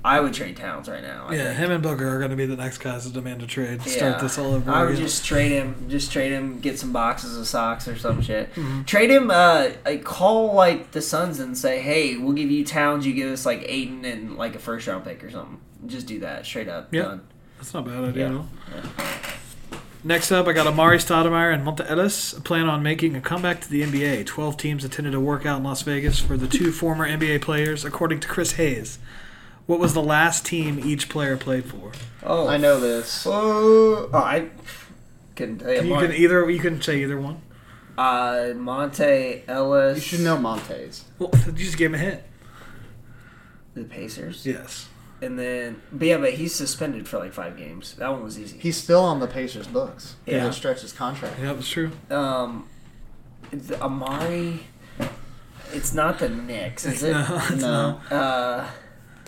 I would trade Towns right now. I Yeah, think. him and Booker are going to be the next guys to demand a trade. to Start Yeah. this all over I would again. just trade him. Just trade him. Get some boxes of socks or some shit. Mhm. Trade him. Uh, like, call like the Suns and say, "Hey, we'll give you Towns. You give us like Aiden and like a first round pick or something." Just do that straight up. Yeah. Done. That's not a bad idea Yeah. At all. Next up, I got Amar'e Stoudemire and Monta Ellis plan on making a comeback to the NBA. Twelve teams attended a workout in Las Vegas for the two former NBA players, according to Chris Haynes. What was the last team each player played for? Oh, I know this. Oh, I couldn't tell you. You can either you can say either one. Uh, Monta Ellis. You should know Montes. Well, you just gave him a hint. The Pacers. Yes. And then, but yeah, but he's suspended for like five games. That one was easy. He's still on the Pacers books. Yeah. didn't stretch his contract. Yeah, that's true. Um, it's Amar'e. It's not the Knicks, is it? No, it's No. Uh,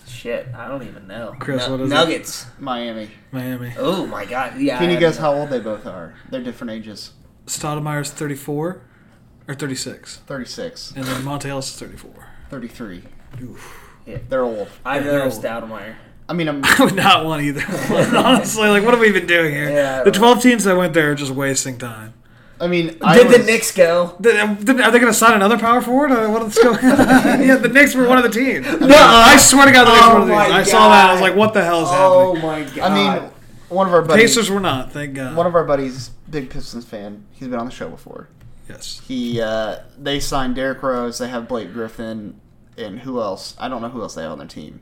shit, I don't even know. Chris, Nu- what is it? Nuggets. Miami. Miami. Oh my god, yeah. Can I you guess know. how old they both are? They're different ages. Stoudemire's 34 or 36. 36, And then Monta Ellis is 34. 33. Yeah. They're old. I Yeah, know they're it's old. Stoudemire. I mean, I'm, I would not want either one. Honestly, like, what have we been doing here? Yeah, I the don't 12 teams that went there are just wasting time. I mean, I Did the was- Knicks go? Did- did- Are they going to sign another power forward? Or What's going on? yeah, the Knicks were one of the teams. No, I swear to God, the Knicks were Oh one of the my teams. I saw that. I was God. like, what the hell is happening? Oh happening? my god. I mean, one of our buddies. Pacers were not, thank God. One of our buddies, big Pistons fan. He's been on the show before. yes. He, uh, they signed Derrick Rose. They have Blake Griffin, and who else? I don't know who else they have on their team.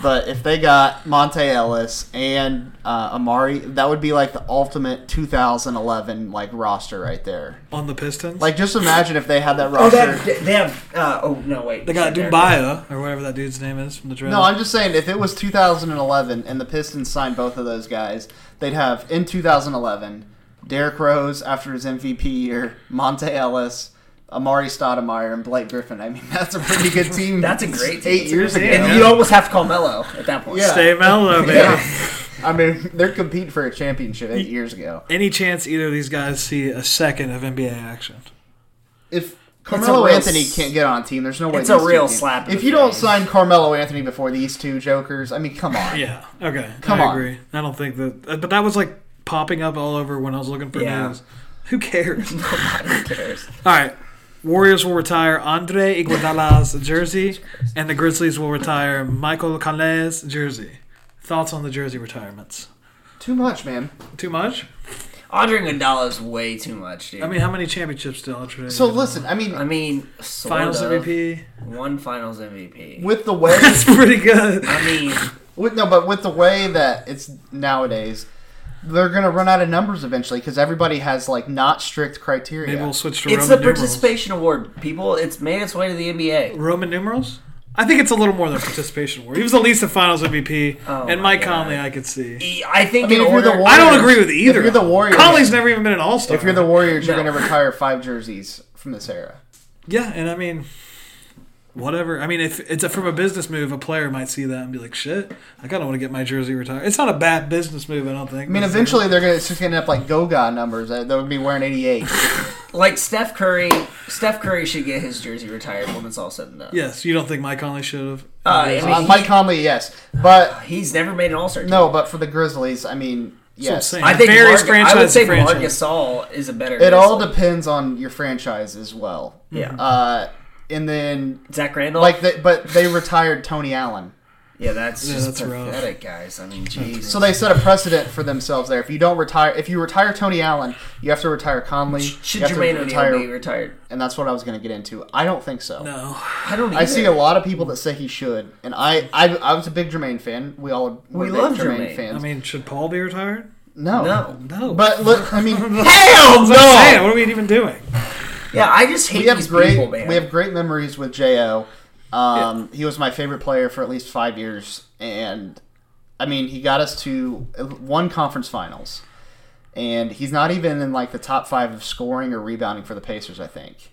But if they got Monta Ellis and uh, Amar'e, that would be like the ultimate 2011 like roster right there. On the Pistons? Like, just imagine if they had that oh, roster. they have, they have. Uh, oh no, wait. they got Shit, Doumbouya, or whatever that dude's name is from the draft. No, I'm just saying if it was 2011 and the Pistons signed both of those guys, they'd have in 2011 Derrick Rose after his MVP year, Monte Ellis, Amar'e Stoudemire, and Blake Griffin. I mean, that's a pretty good team. That's a great team. Eight years ago. And you almost have to call Melo at that point. Yeah. Stay mellow, baby. Yeah. I mean, they're competing for a championship eight years ago. Any chance either of these guys see a second of NBA action? If a Carmelo Anthony s- can't get on a team, there's no way. It's a real slap If the you don't face. sign Carmelo Anthony before these two jokers, I mean, come on. Yeah. Okay. Come I on. agree. I don't think that. uh, But that was like popping up all over when I was looking for Yeah. news. Who cares? Nobody cares. all right. Warriors will retire Andre Iguodala's jersey, and the Grizzlies will retire Michael Conley's jersey. Thoughts on the jersey retirements? Too much, man. Too much? Andre Iguodala is way too much, dude. I mean, how many championships still? Andre? So listen, I mean, I mean, sort Finals of. MVP. One Finals MVP. with the way That's pretty good. I mean, With, no, but with the way that it's nowadays, they're gonna run out of numbers eventually because everybody has like not strict criteria. Maybe we'll switch to it's Roman the numerals. participation award. People, it's made its way to the NBA. Roman numerals? I think it's a little more than participation award. He was at least a Finals MVP, Oh and my Mike God. Conley, I could see. E- I think I mean, in if you're the Warriors, I don't agree with either. If you're the Warriors, Conley's never even been an All Star. if you're the Warriors, you're No. gonna retire five jerseys from this era. yeah, and I mean, whatever. I mean, if it's a, from a business move, a player might see that and be like, "Shit, I kind of want to get my jersey retired." It's not a bad business move, I don't think. I mean, eventually they're gonna it's just gonna end up like Goga numbers. That would be wearing 88. like Steph Curry. Steph Curry should get his jersey retired when it's all said and done. Yes, you don't think Mike Conley should have? Uh, I mean, Uh, Mike Conley, yes, but he's never made an All Star. no, but for the Grizzlies, I mean, That's I'm yes. saying. I think Varies Marc- I would say to franchise. Marc Gasol is a better. It all depends on your franchise as well. Yeah. Uh, and then Zach Randolph. like, they, but they retired Tony Allen. yeah, that's Yeah, just that's rough. pathetic, guys. I mean, jeez. So they set a precedent for themselves there. If you don't retire, if you retire Tony Allen, you have to retire Conley. should you have to Jermaine O'Neal be retired? And that's what I was going to get into. I don't think so. No. I don't. I see a lot of people that say he should, and I, I, I was a big Jermaine fan. We all were We big love Jermaine. fans. I mean, should Paul be retired? no, No. No. But look, I mean, Hell That's what I'm saying. no. What are we even doing? Yeah, I just hate we have these great, people, man. we have great memories with Jo. Um, He was my favorite player for at least five years, and I mean, he got us to one conference finals. and he's not even in like the top five of scoring or rebounding for the Pacers. I think.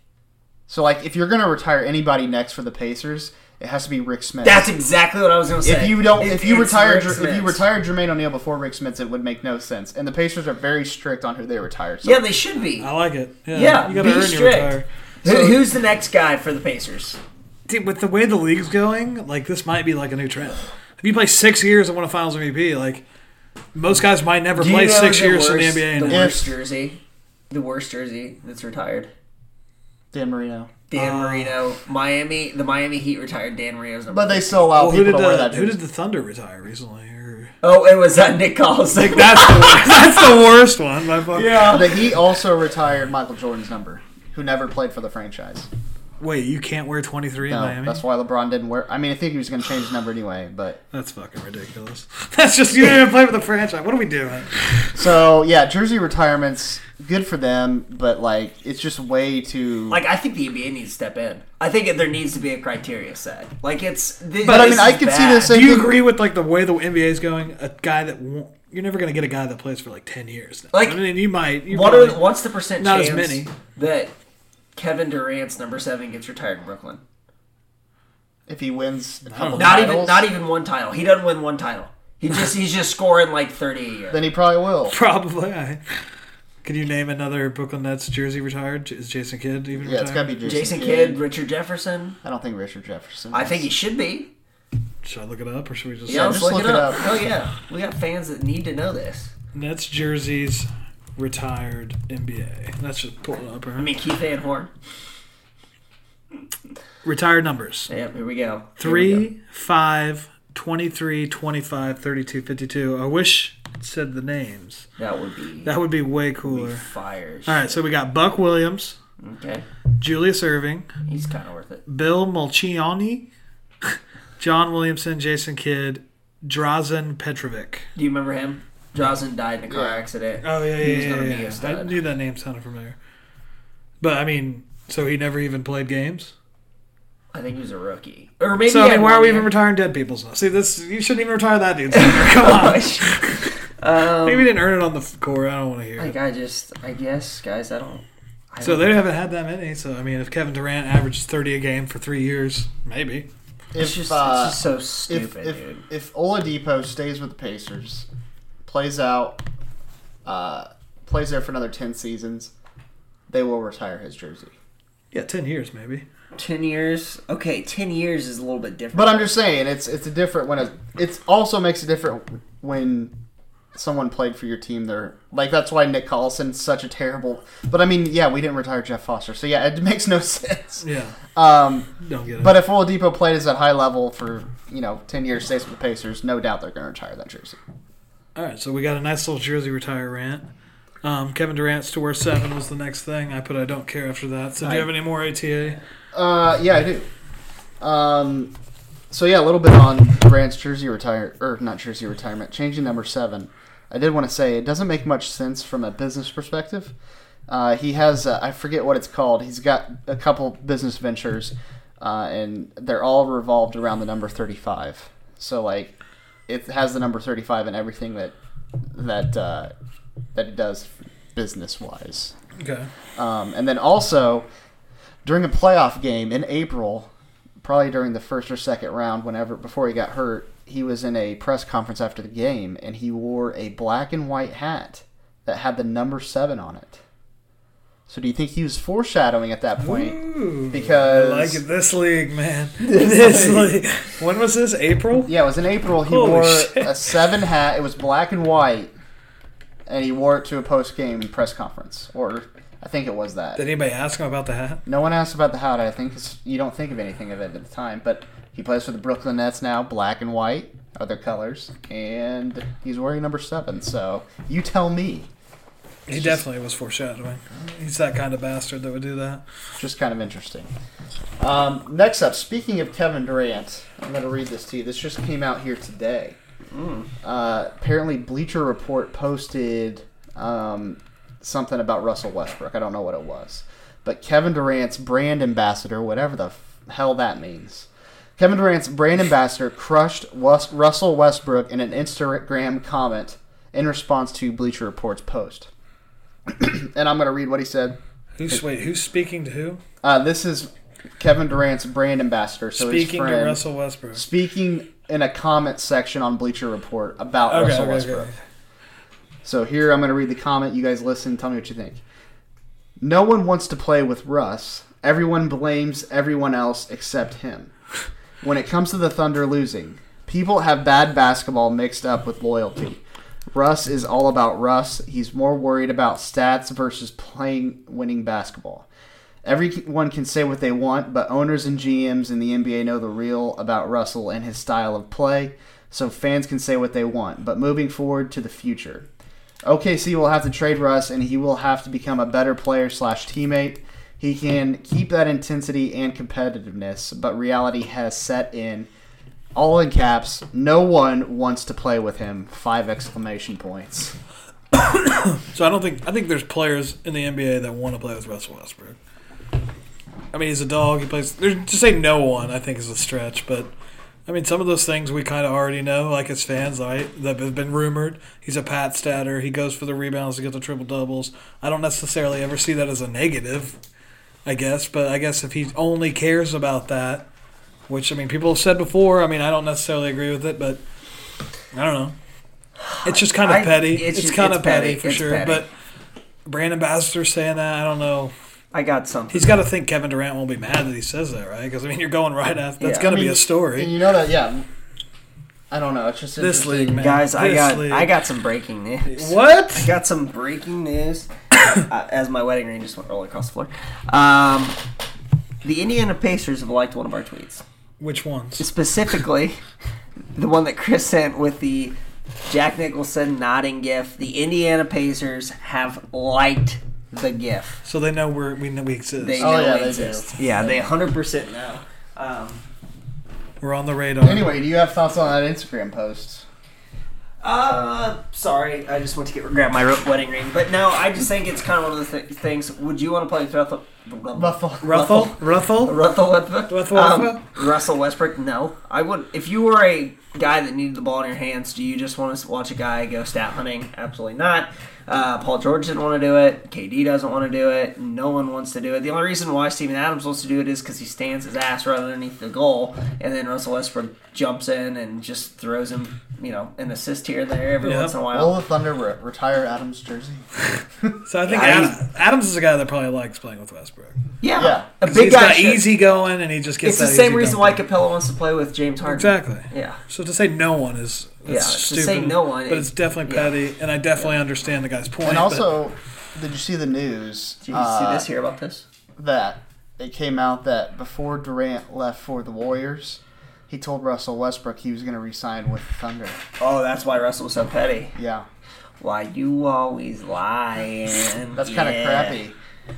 So like, if you're gonna retire anybody next for the Pacers, it has to be Rik Smits. That's exactly what I was going to say. If you don't, It- if you it's retire, if you Smits. retire Jermaine O'Neal before Rik Smits, it would make no sense. And the Pacers are very strict on who they retire. So yeah, they should be. I like it. Yeah, Yeah, you gotta be earn your strict. retire. Who, who's the next guy for the Pacers? Dude, with the way the league's going, like this might be like a new trend. If you play six years and win a Finals MVP, like most guys might never Do you play know six the years in the NBA. The worst jersey, the worst jersey that's retired. Dan Marino. Dan Uh, Marino, Miami. The Miami Heat retired Dan Marino's number. But they still allow Well, who people did to wear the that who did the Thunder retire recently? Or- Oh, it was uh, Nick Collison. That's the worst. That's the worst one. by far. Yeah. The Heat also retired Michael Jordan's number, who never played for the franchise. Wait, you can't wear 23 in Miami? that's why LeBron didn't wear. I mean, I think he was going to change his number anyway, but That's fucking ridiculous. That's just you didn't even play for the franchise. What are we doing? so yeah, jersey retirements good for them, but like it's just way too. Like I think the NBA needs to step in. I think there needs to be a criteria set. Like it's. Th- But I mean, I can could see this. the same Do you thing- agree with like the way the NBA is going? A guy that won't, you're never going to get a guy that plays for like 10 years. Now. Like, I mean, you might. You What probably- are what's the percent Not as many. that Kevin Durant's number seven gets retired in Brooklyn? if he wins a couple Not even not even one title. He doesn't win one title. He just he's just scoring like thirty a year. then he probably will. Probably. I, can you name another Brooklyn Nets jersey retired? Is Jason Kidd even retired? Yeah, it's retired? got to be Jason, Jason Kidd, Richard Jefferson. I don't think Richard Jefferson. I think he should be. Should I look it up or should we just? Yeah, let's just look, look it it up. up. Hell yeah, we got fans that need to know this. Nets jerseys retired NBA. Let's just pull it up. I mean, Keith Van Horn. Retired numbers. Yep, here we go. Here we go. 3, 5, 23, 25, 32, 52. I wish it said the names. That would be That would be way be cooler. fire. All right, so we got Buck Williams, Okay, Julius Erving, he's kind of worth it. Bill Melchionni, John Williamson, Jason Kidd, Drazen Petrovic. Do you remember him? Drazen died in a car Yeah. accident. Oh yeah, He yeah, was yeah. gonna yeah, be a yeah. I knew that name sounded familiar. But I mean, so he never even played games. I think he was a rookie, or maybe. so I mean, why are we year. even retiring dead people's now? See, this you shouldn't even retire that dude. number. Come on. um, Maybe he didn't earn it on the f- core. I don't want to hear. like it. I just, I guess, guys, I don't. I So don't- they haven't had that many. So I mean, if Kevin Durant averages thirty a game for three years, maybe. If, It's just, uh, it's just so if stupid, if, dude. if Oladipo stays with the Pacers, plays out, uh, plays there for another ten seasons, they will retire his jersey. Yeah, ten years maybe. Ten years. Okay, ten years is a little bit different. But I'm just saying, it's it's a different when it it also makes a different when someone played for your team. They're like that's why Nick Collison's such a terrible. But I mean, yeah, we didn't retire Jeff Foster, so yeah, it makes no sense. Yeah, Um, don't get it. but if Oladipo played at high level for you know ten years, stays with the Pacers, no doubt they're going to retire that jersey. All right, so we got a nice little jersey retire rant. Um, Kevin Durant's to wear seven was the next thing. I put I don't care after that. So do you have any more ATA? Uh, yeah, I do. Um, so yeah, a little bit on Durant's jersey retire or not jersey retirement, changing number seven. I did want to say it doesn't make much sense from a business perspective. Uh, he has uh, I forget what it's called. He's got a couple business ventures, uh, and they're all revolved around the number thirty-five. So like, it has the number thirty-five in everything that that uh, that it does business wise. Okay. Um, and then also during a playoff game in April, probably during the first or second round, whenever before he got hurt, he was in a press conference after the game and he wore a black and white hat that had the number seven on it. So do you think he was foreshadowing at that point? Ooh, because I like it. This league, man. this league. When was this? April? Yeah, it was in April. He Holy wore shit. a seven hat. It was black and white, and he wore it to a post game press conference, or I think it was that. Did anybody ask him about the hat? No one asked about the hat. I think you don't think of anything of it at the time, but he plays for the Brooklyn Nets now. Black and white are their colors, and he's wearing number seven. So you tell me. He definitely was foreshadowing. He's that kind of bastard that would do that. Just kind of interesting. Um, next up, speaking of Kevin Durant, I'm going to read this to you. This just came out here today. Uh, apparently, Bleacher Report posted um, something about Russell Westbrook. I don't know what it was. But Kevin Durant's brand ambassador, whatever the f- hell that means, Kevin Durant's brand ambassador crushed Wes- Russell Westbrook in an Instagram comment in response to Bleacher Report's post. and I'm going to read what he said. Who's wait? Who's speaking to who? Uh, this is Kevin Durant's brand ambassador. So speaking to Russell Westbrook. Speaking in a comment section on Bleacher Report about Okay, Russell okay, Westbrook. okay. So here I'm going to read the comment. You guys listen. Tell me what you think. No one wants to play with Russ. Everyone blames everyone else except him. When it comes to the Thunder losing, people have bad basketball mixed up with loyalty. Russ is all about Russ. He's more worried about stats versus playing winning basketball. Everyone can say what they want, but owners and GMs in the NBA know the real about Russell and his style of play, so fans can say what they want. But moving forward to the future, OKC will have to trade Russ, and he will have to become a better player slash teammate. He can keep that intensity and competitiveness, but reality has set in. All in caps. No one wants to play with him. Five exclamation points. So I don't think I think there's players in the NBA that want to play with Russell Westbrook. I mean, he's a dog. He plays. There's, to say no one, I think, is a stretch. But I mean, some of those things we kind of already know, like as fans, right? That have been rumored. He's a pat statter. He goes for the rebounds to get the triple doubles. I don't necessarily ever see that as a negative. I guess, but I guess if he only cares about that, which I mean, people have said before. I mean, I don't necessarily agree with it, but I don't know. It's just kind of I- petty. it's It's, kind of petty, petty. for sure. petty. But brand ambassador saying that, I don't know. I got something. He's got to think Kevin Durant won't be mad that he says that, right? Because I mean, you're going right after. That's Yeah. going I to be a story. And you know that, yeah. I don't know. It's just This interesting. league, man. Guys, I got league. I got some breaking news. What? I got some breaking news uh, as my wedding ring just went rolling across the floor. Um, the Indiana Pacers have liked one of our tweets. Which ones? Specifically, the one that Chris sent with the Jack Nicholson nodding gif. The Indiana Pacers have liked the gif. So they know we're, we know we exist. They Oh, yeah, it they exists. do. Yeah, they 100% know. Um, we're on the radar. Anyway, do you have thoughts on that Instagram post? Uh, sorry, I just went to get grab my wedding ring. But no, I just think it's kind of one of the th- things. Would you want to play with Russell? Ruffle. Ruffle? Ruffle? Russell Westbrook? Um, Russell Westbrook? No, I would. If you were a guy that needed the ball in your hands, do you just want to watch a guy go stat hunting? Absolutely not. Uh, Paul George didn't want to do it. KD doesn't want to do it. No one wants to do it. The only reason why Steven Adams wants to do it is because he stands his ass right underneath the goal, and then Russell Westbrook jumps in and just throws him, you know, an assist here and there every Yep. once in a while. Will the Thunder re- retire Adams' jersey? So I think I- Ad- Adams is a guy that probably likes playing with Westbrook. Yeah, Yeah. a 'Cause big he's guy. got should- easy going, and he just gets It's the that same easy reason dunk. why Capela wants to play with James Harden. Exactly. Yeah. So to say no one is Yeah, that's to stupid. say no one, but it- it's definitely yeah. petty, and I definitely understand the guy's point. And but- also, did you see the news? Did you see uh, this? Hear about this? That it came out that before Durant left for the Warriors, he told Russell Westbrook he was going to resign with Thunder. Oh, that's why Russell was so petty. Yeah, Why you always lying? that's kind of Yeah. crappy.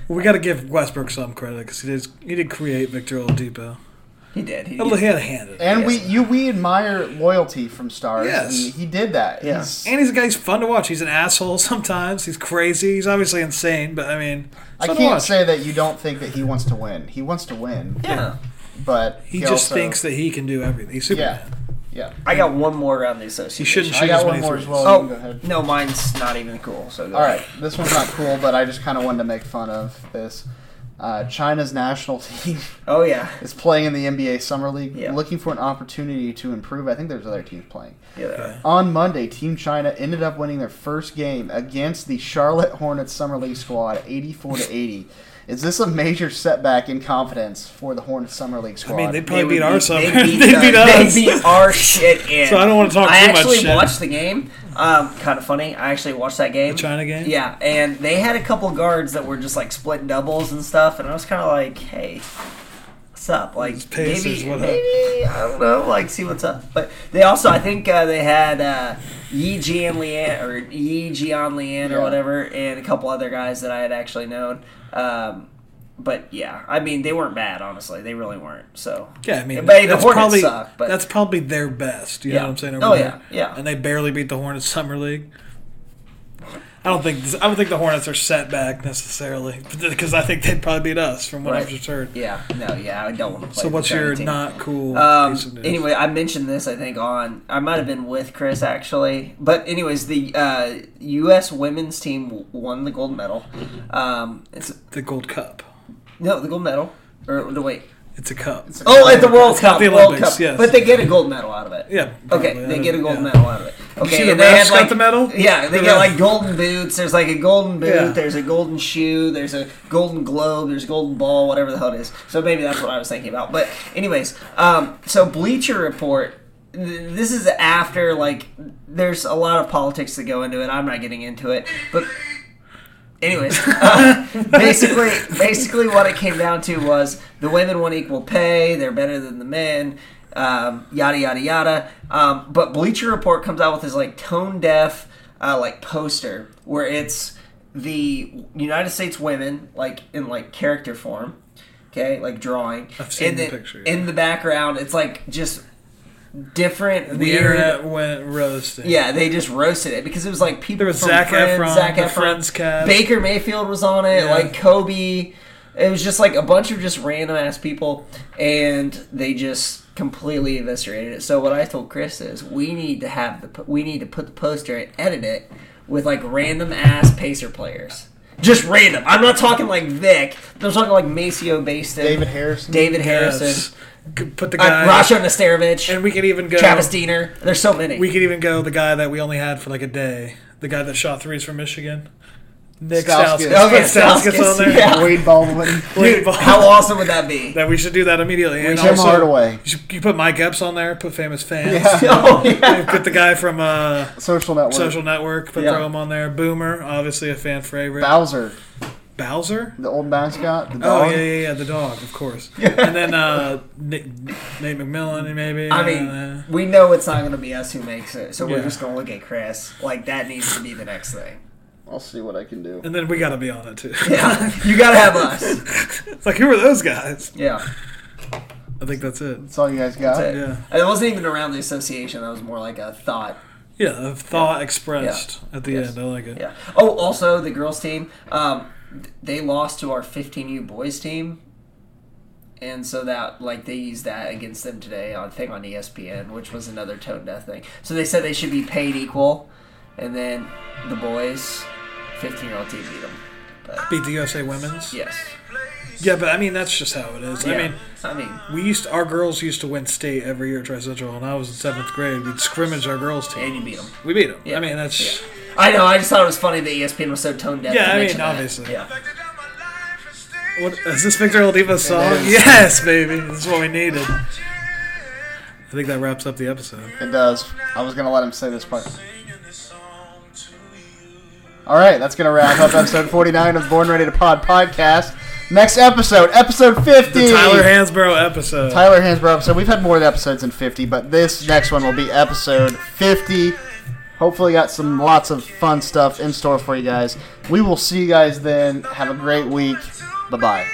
we got to give Westbrook some credit because he did he did create Victor Oladipo. He did. He He had a hand in it. And we you we admire loyalty from stars. Yes. and he did that. Yeah. He's, And he's a guy who's fun to watch. He's an asshole sometimes. He's crazy. He's obviously insane, but I mean, I can't say that you don't think that he wants to win. He wants to win, Yeah. But He, just also- thinks that he can do everything. He's Superman. Yeah, yeah. I got one more around the association. He shouldn't I shoot got as one many more as threes. well. You Oh can go ahead. no, mine's not even cool. So go All ahead. right, this one's not cool, but I just kind of wanted to make fun of this. Uh, China's national team Oh yeah. is playing in the NBA Summer League, Yeah. looking for an opportunity to improve. I think there's other teams playing. Yeah. they. On Monday, Team China ended up winning their first game against the Charlotte Hornets Summer League squad, 84 to 80. Is this a major setback in confidence for the Hornets Summer League squad? I mean, they They probably would beat our summer. They They beat, beat, us. They beat our shit in. So I don't wanna talk I too much I actually watched the game. Um, kind of funny. I actually watched that game. The China game? Yeah, and they had a couple guards that were just like split doubles and stuff, and I was kind of like, hey. What's up? Like Pacers, maybe, what up? maybe I don't know. Like see what's up. But they also, I think uh, they had uh, Yi Jian Lian or Yi Jian Lian or Yeah. whatever, and a couple other guys that I had actually known. Um, but yeah, I mean they weren't bad. Honestly, they really weren't. So Yeah, I mean, but the that's Hornets probably suck. But that's probably their best. You Yeah. know what I'm saying? over Oh, there. yeah, yeah. And they barely beat the Hornets summer league. I don't think I don't think the Hornets are set back necessarily because I think they'd probably beat us from what I've just heard. Yeah, no, yeah, I don't want to play. So what's your team. not cool Um, piece of news? anyway, I mentioned this I think on I might have been with Chris actually, but anyways, the uh, U.S. women's team won the gold medal. Um, it's the gold cup. no the gold medal or no wait. It's a cup. Oh, at the World Cup, the World Cup, yes. but they get a gold medal out of it. Yeah, Okay, they get a gold yeah. medal out of it. you Okay, see the and they refs have got like the medal? Yeah, they The get ref- like golden boots. There's like a golden boot. Yeah. There's a golden shoe. There's a golden globe. There's a golden ball. Whatever the hell it is. So maybe that's what I was thinking about. But anyways, um, so Bleacher Report. This is after like there's a lot of politics that go into it. I'm not getting into it, but anyways, uh, basically, basically what it came down to was the women want equal pay. They're better than the men. Um, yada yada yada. Um, but Bleacher Report comes out with this like tone deaf uh, like poster where it's the United States women like in like character form. Okay, like drawing. I've seen and the then picture, In the background, it's like just different The weird. internet went roasting. Yeah, they just roasted it because it was like people There was from Zac Friends, Efron, Zac Efron, Friends cast. Baker Mayfield was on it, Yeah. like Kobe. It was just like a bunch of just random ass people, and they just completely eviscerated it. So what I told Chris is we need to have the we need to put the poster and edit it with like random ass Pacer players. Just random. I'm not talking like Vic. I'm talking like Maceo Baston, David Harrison. David Harrison, Yes. Could Put the uh, guy. Rasho Nesterovic, and we could even go. Travis Diener. There's so many. We could even go the guy that we only had for like a day. The guy that shot threes from Michigan. Nick Stauskas. Stauskas. Stauskas Stauskas, on there. yeah. Wade Baldwin. Wade Ball- How awesome would that be? That we should do that immediately. And Jim also, Hardaway. You, should, you put Mike Epps on there. Put famous fans. Yeah. oh yeah. Put the guy from uh, Social network. Social Network. Put Yeah. throw him on there. Boomer, obviously a fan favorite. Bowser, Bowser. the old mascot, the Oh dog. yeah, yeah, yeah, the dog, of course. and then uh, Nick, Nate McMillan, maybe. I mean, uh, we know it's not going to be us who makes it, so we're Yeah. just going to look at Chris. Like that needs to be the next thing. I'll see what I can do. and then we got to be on it too. Yeah, you got to have us. it's like who are those guys? Yeah, I think that's it. That's all you guys got. that's it. Yeah. And it wasn't even around the association. That was more like a thought. Yeah, a thought expressed at the Yes. end. I like it. Yeah. Oh, also the girls team. Um, they lost to our 15U boys team. And so that, like, they used that against them today on thing on ESPN, which was another tone deaf thing. So they said they should be paid equal, and then the boys, 15 year old team beat them. But Beat the USA Women's. yes, Yeah, but I mean that's just how it is. I mean, I mean, we used to, our girls used to win state every year at Tri Central. When I was in seventh grade, we'd scrimmage our girls team. and you beat them. We beat them. Yeah. I mean that's. Yeah. I know. I just thought it was funny that ESPN was so tone deaf. Yeah, to I mean, mention that. obviously. Yeah. What is this Victor Oladipo song? is. Yes, baby. This is what we needed. I think that wraps up the episode. It does. I was gonna let him say this part. All right, that's gonna wrap up episode 49 of Born Ready to Pod podcast. Next episode, episode 50. The Tyler Hansbrough episode. Tyler Hansbrough episode. We've had more episodes than 50, but this next one will be episode 50. Hopefully, got some lots of fun stuff in store for you guys. We will see you guys then. Have a great week. Bye bye.